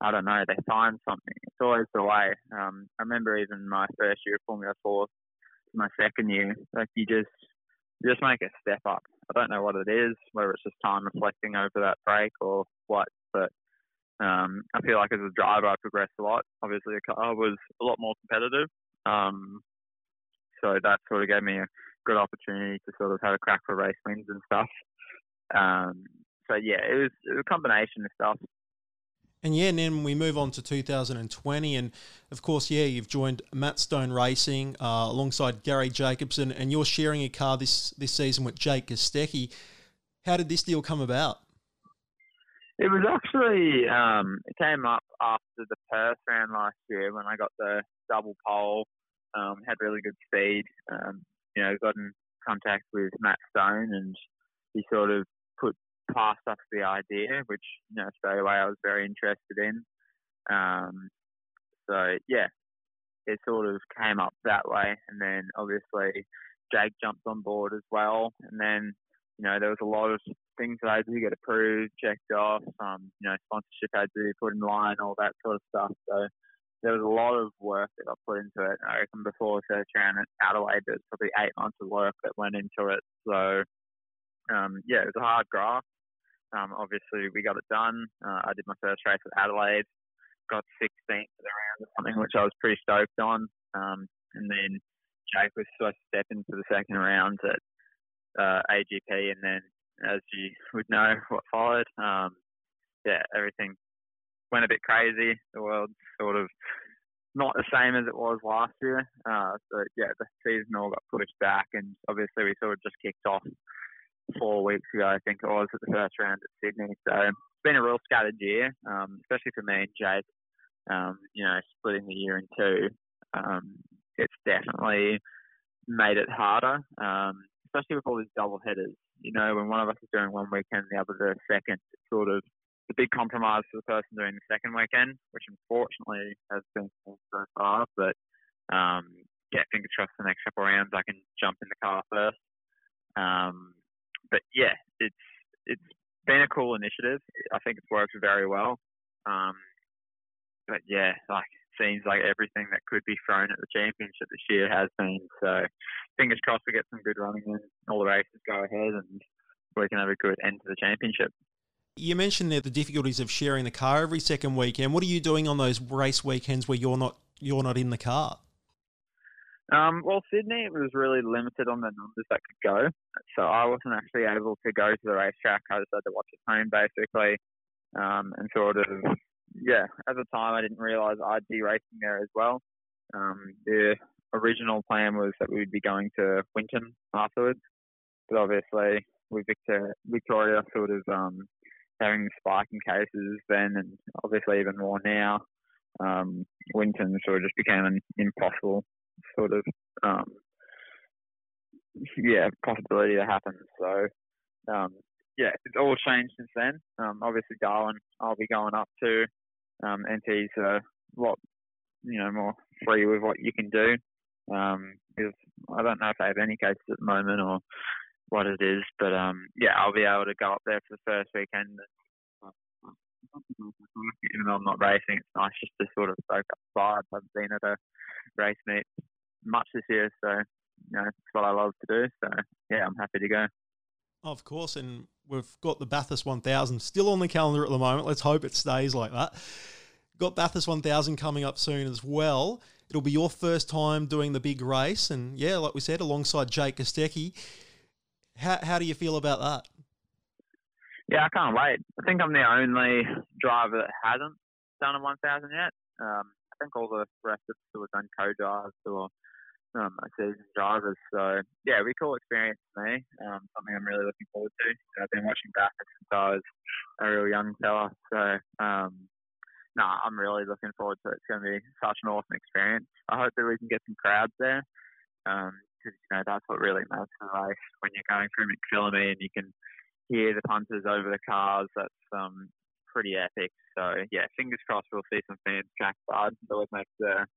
D: I don't know, they find something. It's always the way. Um, I remember even my first year of Formula Four, my second year, like you just you just make a step up. I don't know what it is, whether it's just time reflecting over that break or what, but um, I feel like as a driver, I progressed a lot. Obviously, the car was a lot more competitive, um, so that sort of gave me a good opportunity to sort of have a crack for race wins and stuff. Um, so yeah, it was, it was a combination of stuff.
A: And yeah, and then we move on to 2020, and of course, yeah, you've joined Matt Stone Racing uh, alongside Garry Jacobson, and you're sharing a car this this season with Jake Kostecki. How did this deal come about?
D: It was actually um, it came up after the Perth round last year when I got the double pole, um, had really good speed. Um, you know, got in contact with Matt Stone, and he sort of put past us the idea, which you know straight away I was very interested in. Um, so yeah, it sort of came up that way, and then obviously Jake jumped on board as well, and then you know there was a lot of things that I had to get approved, checked off. Um, you know, sponsorship had to be put in line, all that sort of stuff. So there was a lot of work that I put into it. I reckon before the first round at Adelaide, there's probably eight months of work that went into it. So um, yeah, it was a hard graft. Um, obviously, we got it done. Uh, I did my first race at Adelaide, got 16th of the round or something, which I was pretty stoked on. Um, and then Jake was supposed to step into the second round at uh, AGP, and then, as you would know, what followed, um, yeah, everything went a bit crazy. The world's sort of not the same as it was last year. Uh, so yeah, the season all got pushed back, and obviously we sort of just kicked off four weeks ago, I think it was, at the first round at Sydney. So it's been a real scattered year, um, especially for me and Jake. Um, you know, splitting the year in two, um, it's definitely made it harder, um, especially with all these double headers. You know, when one of us is doing one weekend, the other the second, it's sort of a big compromise for the person doing the second weekend, which unfortunately has been so far. But um, yeah, fingers crossed the next couple rounds I can jump in the car first. Um, but yeah, it's it's been a cool initiative. I think it's worked very well. Um, but yeah, like seems like everything that could be thrown at the championship this year has been. So fingers crossed we get some good running and all the races go ahead and we can have a good end to the championship.
A: You mentioned there the difficulties of sharing the car every second weekend. What are you doing on those race weekends where you're not you're not in the car?
D: Um, well, Sydney was really limited on the numbers that could go, so I wasn't actually able to go to the racetrack. I just had to watch at home basically, um, and sort of yeah. At the time, I didn't realise I'd be racing there as well. Um, the original plan was that we would be going to Winton afterwards, but obviously with Victor, Victoria sort of um, having the spike in cases then, and obviously even more now, um, Winton sort of just became an impossible sort of um, yeah possibility that happens. So um, yeah, it's all changed since then. Um, obviously, Darwin, I'll be going up to. Um, NT's a lot you know more free with what you can do. Um, I don't know if they have any cases at the moment or what it is, but um, yeah, I'll be able to go up there for the first weekend. Even though I'm not racing, it's nice just to sort of soak up the vibes. I've been at a race meet much this year, so you know it's what I love to do. So yeah, I'm happy to go.
A: Of course, and we've got the Bathurst 1000 still on the calendar at the moment. Let's hope it stays like that. Got Bathurst 1000 coming up soon as well. It'll be your first time doing the big race, and yeah, like we said, alongside Jake Kostecki. How how do you feel about that?
D: Yeah, I can't wait. I think I'm the only driver that hasn't done a 1000 yet. Um, think all the rest of us have done co-drives or um, season drivers. So yeah, it'll cool experience for me. Um, something I'm really looking forward to. I've been watching Bathurst since I was a real young fella. So um, no, nah, I'm really looking forward to it. It's going to be such an awesome experience. I hope that we can get some crowds there. Um, because you know that's what really matters in a race when you're going through McPhillamy and you can hear the punters over the cars. That's um pretty epic. So yeah, fingers crossed we'll see some fans trackside. So it makes the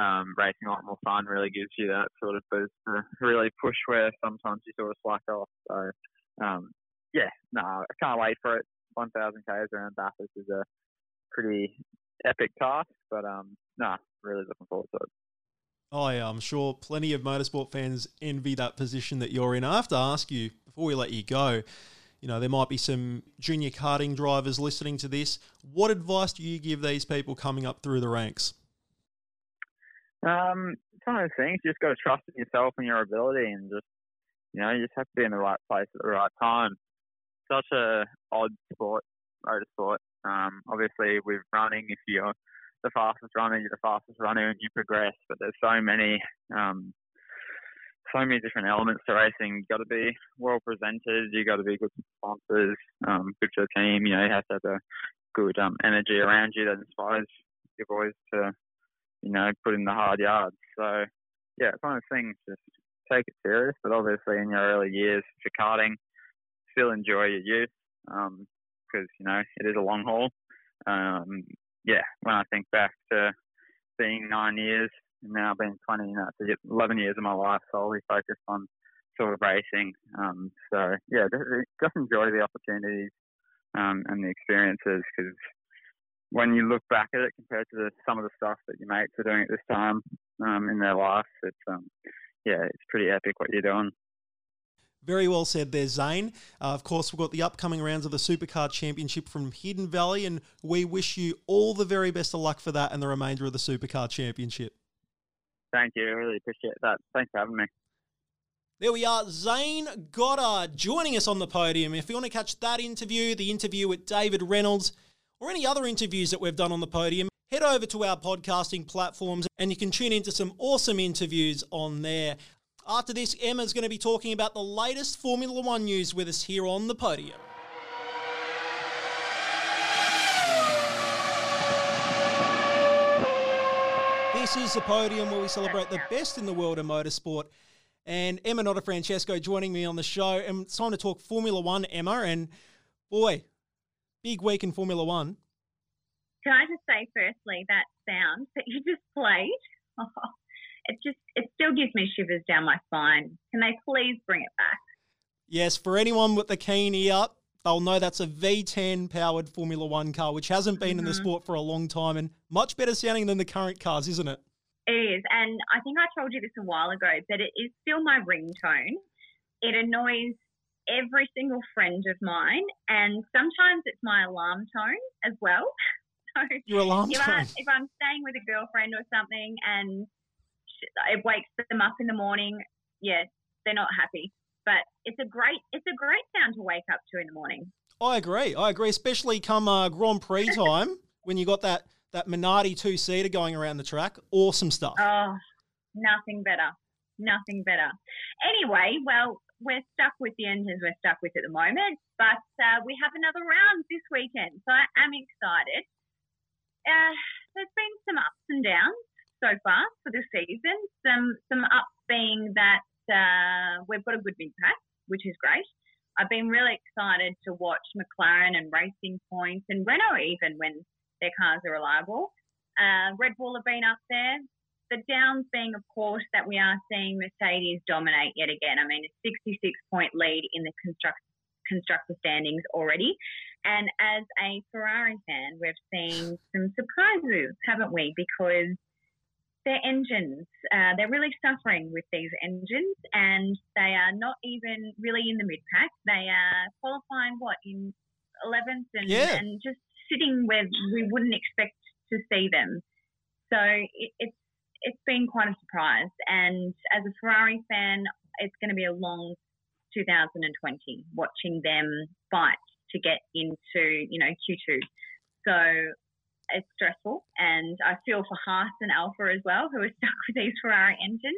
D: um, racing a lot more fun. Really gives you that sort of boost to really push where sometimes you sort of slack off. So um, yeah, no, I can't wait for it. 1,000 k's around Bathurst is a pretty epic task, but um, no, really looking forward to it.
A: Oh yeah, I'm sure plenty of motorsport fans envy that position that you're in. I have to ask you before we let you go. You know, there might be some junior karting drivers listening to this. What advice do you give these people coming up through the ranks?
D: Um, one of things. You just got to trust in yourself and your ability, and just you know, you just have to be in the right place at the right time. Such a odd sport, motorsport. Um, obviously, with running, if you're the fastest runner, you're the fastest runner, and you progress. But there's so many, um, so many different elements to racing. You've got to be well presented. You got to be good sponsors, um, good for the team. You know, you have to have a good um, energy around you that inspires your boys to, you know, put in the hard yards. So yeah, one of things. Just take it serious. But obviously, in your early years for karting, still enjoy your youth because um, you know it is a long haul. Um, yeah, when I think back to being nine years now being 20, you know, 11 years of my life solely focused on sort of racing. Um, so yeah, just enjoy the opportunities um, and the experiences because when you look back at it compared to the, some of the stuff that your mates are doing at this time um, in their life, it's um, yeah, it's pretty epic what you're doing.
A: Very well said there, Zane. Uh, of course, we've got the upcoming rounds of the Supercar Championship from Hidden Valley, and we wish you all the very best of luck for that and the remainder of the Supercar Championship.
D: Thank you. I really appreciate that. Thanks for having me.
A: There we are, Zane Goddard joining us on the podium. If you want to catch that interview, the interview with David Reynolds, or any other interviews that we've done on the podium, head over to our podcasting platforms and you can tune into some awesome interviews on there. After this, Emma's going to be talking about the latest Formula One news with us here on the podium. This is the podium where we celebrate the best in the world of motorsport. And Emma Notarfrancesco joining me on the show. And it's time to talk Formula One, Emma. And boy, big week in Formula One.
B: Can I just say, firstly, that sound that you just played, it just it still gives me shivers down my spine. Can they please bring it back?
A: Yes, for anyone with the keen ear, they'll know that's a V10 powered Formula One car, which hasn't been mm-hmm. in the mm-hmm. sport for a long time and much better sounding than the current cars, isn't it?
B: It is. And I think I told you this a while ago but it is still my ringtone. It annoys every single friend of mine, and sometimes it's my alarm tone as well.
A: So Your alarm
B: if,
A: tone.
B: I, if I'm staying with a girlfriend or something and it wakes them up in the morning, yeah, they're not happy. But it's a great it's a great sound to wake up to in the morning.
A: I agree. I agree, especially come uh, Grand Prix time when you got that that Minardi two seater going around the track. Awesome stuff.
B: Oh, nothing better. Nothing better. Anyway, well, we're stuck with the engines we're stuck with at the moment, but uh, we have another round this weekend, so I am excited. Uh, there's been some ups and downs so far for the season. Some some ups being that uh, we've got a good mid pack, which is great. I've been really excited to watch McLaren and Racing Point and Renault even when their cars are reliable. Uh, Red Bull have been up there. The downs being, of course, that we are seeing Mercedes dominate yet again. I mean, a 66 point lead in the construct, constructor standings already. And as a Ferrari fan, we've seen some surprises, haven't we? Because their engines, uh, they're really suffering with these engines, and they are not even really in the mid pack. They are qualifying what in 11th and,
A: yeah.
B: and just sitting where we wouldn't expect to see them. So it, it's it's been quite a surprise. And as a Ferrari fan, it's going to be a long 2020 watching them fight to get into you know Q2. So it's stressful, and I feel for Haas and Alfa as well, who are stuck with these Ferrari engines.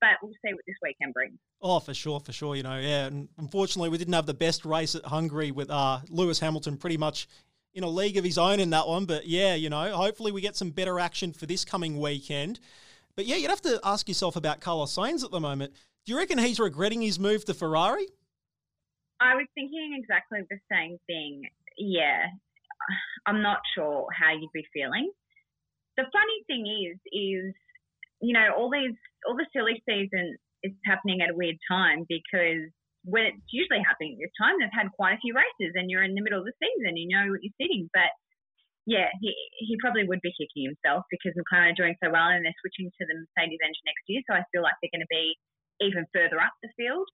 B: But we'll see what this weekend brings.
A: Oh, for sure, for sure. You know, yeah. And unfortunately, we didn't have the best race at Hungary with uh, Lewis Hamilton pretty much in a league of his own in that one. But yeah, you know, hopefully we get some better action for this coming weekend. But yeah, you'd have to ask yourself about Carlos Sainz at the moment. Do you reckon he's regretting his move to Ferrari?
B: I was thinking exactly the same thing. Yeah, I'm not sure how you'd be feeling. The funny thing is, is you know, all these, all the silly season is happening at a weird time because when it's usually happening at this time, they've had quite a few races and you're in the middle of the season, you know what you're sitting. But yeah, he, he probably would be kicking himself because McLaren are doing so well and they're switching to the Mercedes engine next year. So I feel like they're going to be even further up the field.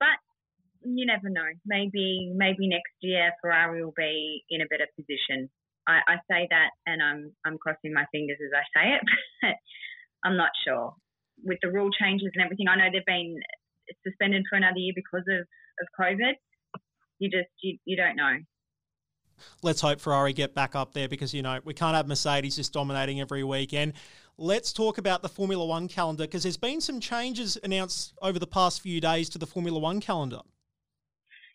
B: But you never know. Maybe maybe next year Ferrari will be in a better position. I, I say that, and I'm I'm crossing my fingers as I say it, but I'm not sure. With the rule changes and everything, I know they've been suspended for another year because of, of COVID. You just you, you don't know.
A: Let's hope Ferrari get back up there because you know we can't have Mercedes just dominating every weekend. Let's talk about the Formula One calendar because there's been some changes announced over the past few days to the Formula One calendar.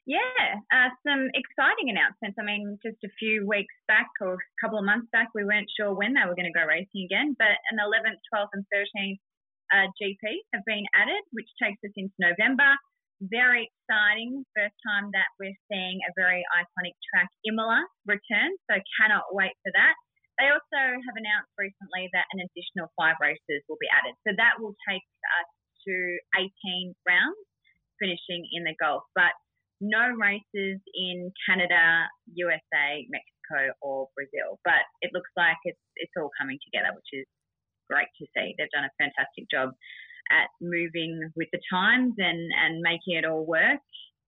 B: Yeah, uh, some exciting announcements. I mean, just a few weeks back or a couple of months back, we weren't sure when they were going to go racing again, but an 11th, 12th, and 13th uh, GP have been added, which takes us into November. Very exciting. First time that we're seeing a very iconic track, Imola, return. So cannot wait for that. They also have announced recently that an additional five races will be added. So that will take us to 18 rounds, finishing in the Gulf. But no races in Canada, USA, Mexico, or Brazil. But it looks like it's it's all coming together, which is great to see. They've done a fantastic job at moving with the times and, and making it all work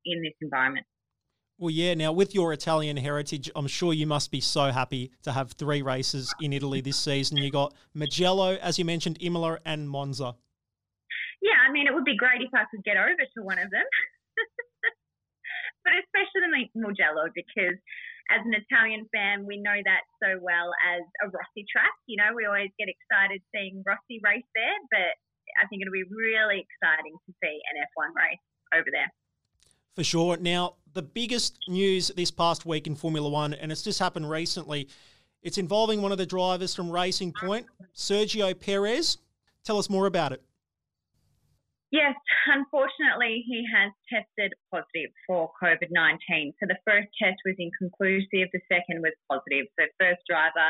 B: in this environment.
A: Well, yeah. Now, with your Italian heritage, I'm sure you must be so happy to have three races in Italy this season. You got Mugello, as you mentioned, Imola, and Monza.
B: Yeah, I mean, it would be great if I could get over to one of them, but especially the Mugello because as an Italian fan, we know that so well as a Rossi track. You know, we always get excited seeing Rossi race there, but I think it'll be really exciting to see an F1 race over there.
A: For sure. Now, the biggest news this past week in Formula One, and it's just happened recently, it's involving one of the drivers from Racing Point, Sergio Perez. Tell us more about it.
B: Yes, unfortunately, he has tested positive for COVID 19. So the first test was inconclusive, the second was positive. So, first driver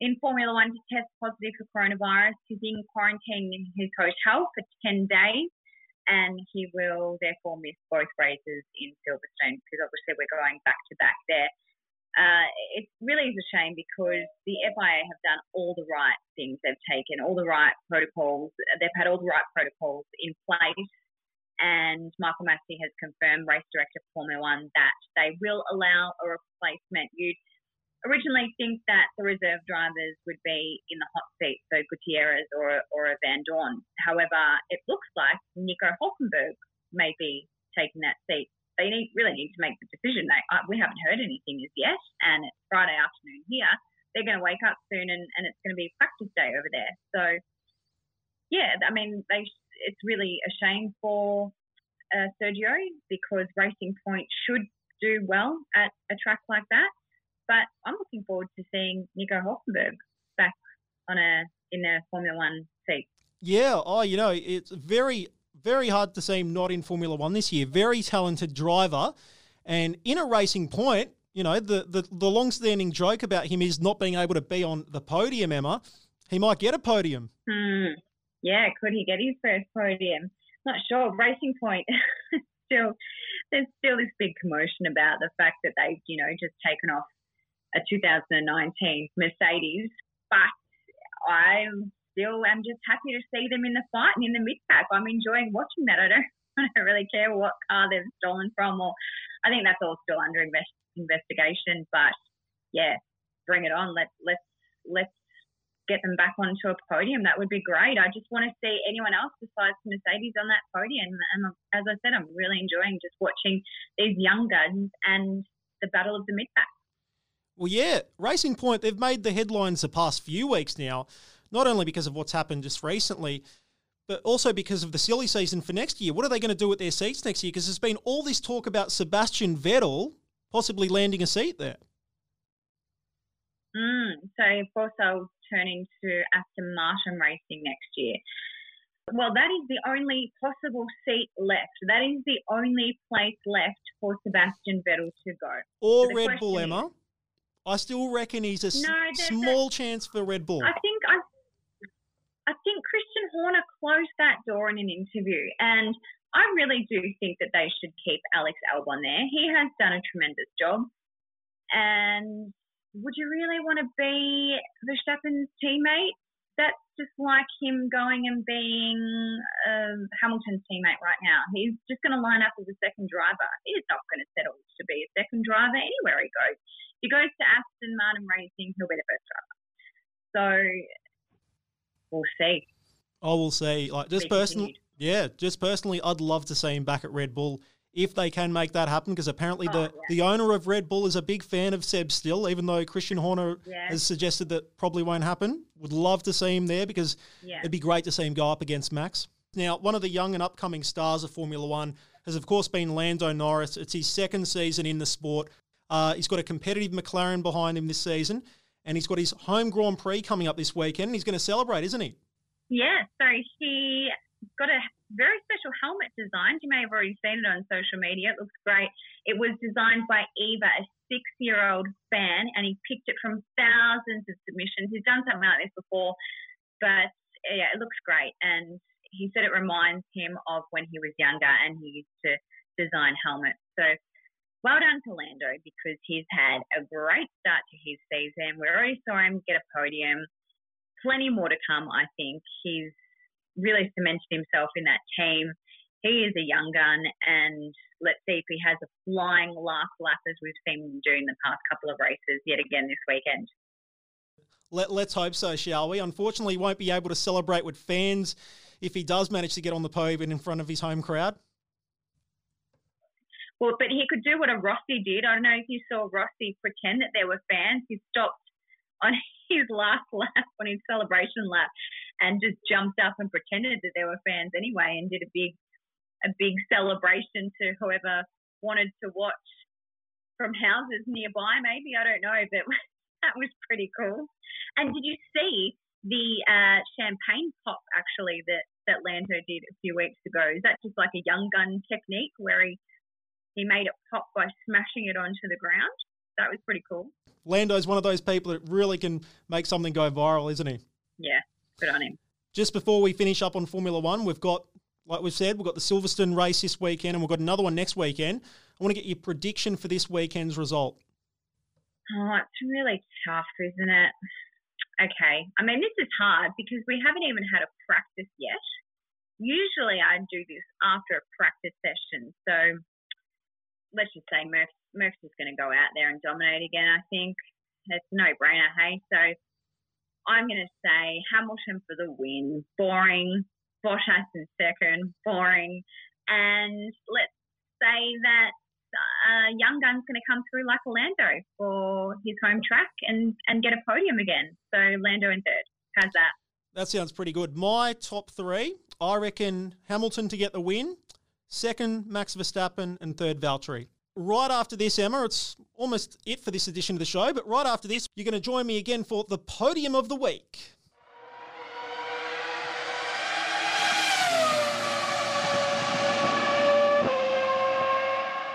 B: in Formula One to test positive for coronavirus. He's in quarantine in his hotel for 10 days and he will therefore miss both races in Silverstone because obviously we're going back to back there. Uh, it really is a shame because the FIA have done all the right things. They've taken all the right protocols. They've had all the right protocols in place. And Michael Masi has confirmed, race director for Formula One, that they will allow a replacement. You'd originally think that the reserve drivers would be in the hot seat, so Gutierrez or, or a Vandoorne. However, it looks like Nico Hulkenberg may be taking that seat they need, really need to make the decision. They, uh, we haven't heard anything as yet, and it's Friday afternoon here. They're going to wake up soon, and, and it's going to be practice day over there. So, yeah, I mean, they it's really a shame for uh, Sergio because Racing Point should do well at a track like that. But I'm looking forward to seeing Nico Hulkenberg back on a in a Formula One seat.
A: Yeah. Oh, you know, it's very very hard to see him not in Formula One this year. Very talented driver. And in a racing point, you know, the, the, the long standing joke about him is not being able to be on the podium, Emma. He might get a podium.
B: Hmm. Yeah, could he get his first podium? Not sure. Racing Point, still, there's still this big commotion about the fact that they've, you know, just taken off a 2019 Mercedes. But I'm still am just happy to see them in the fight and in the mid pack. I'm enjoying watching that. I don't, I don't really care what car they've stolen from, or I think that's all still under invest, investigation. But yeah, bring it on. Let let's let's get them back onto a podium. That would be great. I just want to see anyone else besides Mercedes on that podium. And as I said, I'm really enjoying just watching these young guns and the battle of the mid pack.
A: Well, yeah, Racing Point, they've made the headlines the past few weeks now not only because of what's happened just recently, but also because of the silly season for next year. What are they going to do with their seats next year? Because there's been all this talk about Sebastian Vettel possibly landing a seat there.
B: Mm, so, of course, I'll turn into Aston Martin racing next year. Well, that is the only possible seat left. That is the only place left for Sebastian Vettel to go.
A: Or so Red Bull, Emma. Is, I still reckon he's a no, small chance for Red Bull.
B: I think I I think Christian Horner closed that door in an interview, and I really do think that they should keep Alex Albon there. He has done a tremendous job, and would you really want to be Verstappen's teammate? That's just like him going and being um, Hamilton's teammate right now. He's just going to line up as a second driver. He's not going to settle to be a second driver anywhere he goes. If he goes to Aston Martin Racing, he'll be the first driver. So we'll see. I
A: will say, like just personally, yeah, just personally, I'd love to see him back at Red Bull if they can make that happen. Because apparently, oh, the yeah. the owner of Red Bull is a big fan of Seb still, even though Christian Horner yeah. has suggested that probably won't happen. Would love to see him there because yeah. it'd be great to see him go up against Max. Now, one of the young and upcoming stars of Formula One has, of course, been Lando Norris. It's his second season in the sport. Uh, he's got a competitive McLaren behind him this season and he's got his home Grand Prix coming up this weekend. And he's going to celebrate, isn't he?
B: Yeah, so he got a very special helmet designed. You may have already seen it on social media. It looks great. It was designed by Eva, a six year old fan, and he picked it from thousands of submissions. He's done something like this before, but yeah, it looks great. And he said it reminds him of when he was younger and he used to design helmets. So well done to Lando because he's had a great start to his season. We already saw him get a podium. Plenty more to come, I think. He's really cemented himself in that team. He is a young gun, and let's see if he has a flying last lap as we've seen him the past couple of races yet again this weekend.
A: Let, let's hope so, shall we? Unfortunately, he won't be able to celebrate with fans if he does manage to get on the podium in front of his home crowd.
B: Well, but he could do what a Rossi did. I don't know if you saw Rossi pretend that there were fans. He stopped on his last lap, on his celebration lap, and just jumped up and pretended that there were fans anyway, and did a big, a big celebration to whoever wanted to watch from houses nearby. Maybe I don't know, but that was pretty cool. And did you see the uh, champagne pop actually that that Lando did a few weeks ago? Is that just like a young gun technique where he he made it pop by smashing it onto the ground. That was pretty cool.
A: Lando's one of those people that really can make something go viral, isn't he?
B: Yeah, good on him.
A: Just before we finish up on Formula One, we've got, like we've said, we've got the Silverstone race this weekend and we've got another one next weekend. I want to get your prediction for this weekend's result.
B: Oh, it's really tough, isn't it? Okay. I mean, this is hard because we haven't even had a practice yet. Usually I do this after a practice session. So let's just say Murph's, Murph's just going to go out there and dominate again. I think it's no brainer. Hey, so I'm going to say Hamilton for the win. Boring. Bottas in second. Boring. And let's say that uh, Young Gun's going to come through like Lando for his home track and, and get a podium again. So Lando in third. How's that?
A: That sounds pretty good. My top three, I reckon Hamilton to get the win second Max Verstappen, and third Valtteri. Right after this, Emma, it's almost it for this edition of the show, but right after this, you're going to join me again for the podium of the week.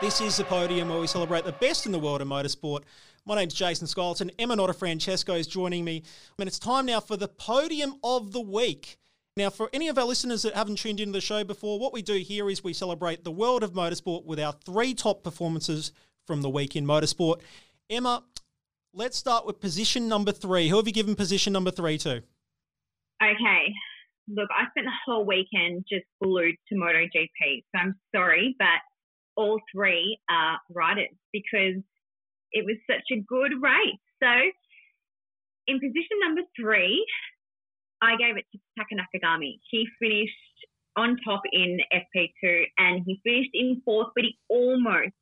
A: This is the podium where we celebrate the best in the world of motorsport. My name's Jason Skyleton. Emma Notarfrancesco is joining me. And it's time now for the podium of the week. Now, for any of our listeners that haven't tuned into the show before, what we do here is we celebrate the world of motorsport with our three top performances from the week in motorsport. Emma, let's start with position number three. Who have you given position number three to?
B: Okay. Look, I spent the whole weekend just glued to MotoGP, so I'm sorry, but all three are riders because it was such a good race. So, in position number three, I gave it to Taka Nakagami. He finished on top in FP2 and he finished in fourth, but he almost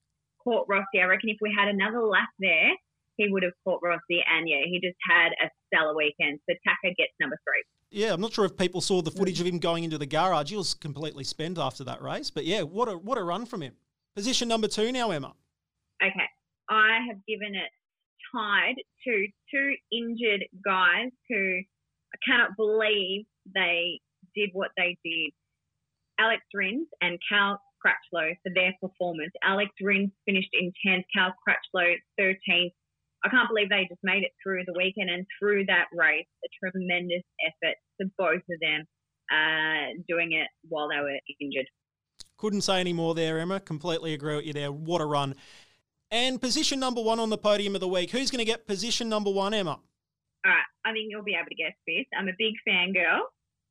B: caught Rossi. I reckon if we had another lap there, he would have caught Rossi. And yeah, he just had a stellar weekend. So Taka gets number three.
A: Yeah, I'm not sure if people saw the footage of him going into the garage. He was completely spent after that race. But yeah, what a what a run from him. Position number two now, Emma.
B: Okay. I have given it tied to two injured guys who I cannot believe they did what they did. Alex Rins and Cal Crutchlow for their performance. Alex Rins finished in 10th, Cal Crutchlow 13th. I can't believe they just made it through the weekend and through that race. A tremendous effort to both of them uh, doing it while they were injured.
A: Couldn't say any more there, Emma. Completely agree with you there. What a run. And position number one on the podium of the week. Who's going to get position number one, Emma?
B: All right, I think you'll be able to guess this. I'm a big fangirl.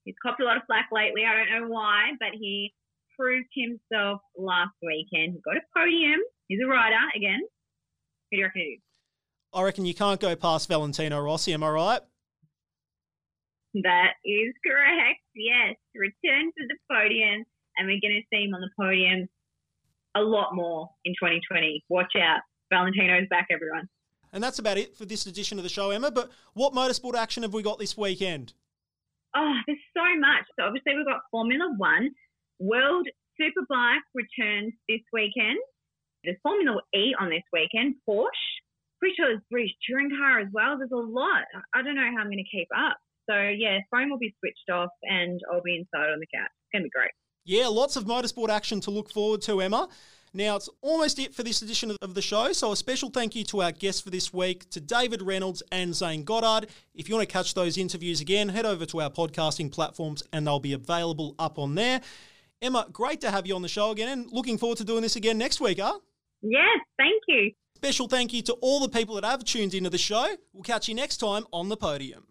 B: He's copped a lot of flack lately. I don't know why, but he proved himself last weekend. He got a podium. He's a rider again. Who do you reckon it is?
A: I reckon you can't go past Valentino Rossi. Am I right?
B: That is correct. Yes, return to the podium, and we're going to see him on the podium a lot more in 2020. Watch out. Valentino's back, everyone.
A: And that's about it for this edition of the show, Emma. But what motorsport action have we got this weekend?
B: Oh, there's so much. So obviously we've got Formula One. World Superbike returns this weekend. There's Formula E on this weekend. Porsche. Pretty sure there's British touring car as well. There's a lot. I don't know how I'm going to keep up. So yeah, phone will be switched off, and I'll be inside on the couch. It's gonna be great.
A: Yeah, lots of motorsport action to look forward to, Emma. Now, it's almost it for this edition of the show, so a special thank you to our guests for this week, to David Reynolds and Zane Goddard. If you want to catch those interviews again, head over to our podcasting platforms and they'll be available up on there. Emma, great to have you on the show again and looking forward to doing this again next week, huh?
B: Yes, thank you.
A: Special thank you to all the people that have tuned into the show. We'll catch you next time on the podium.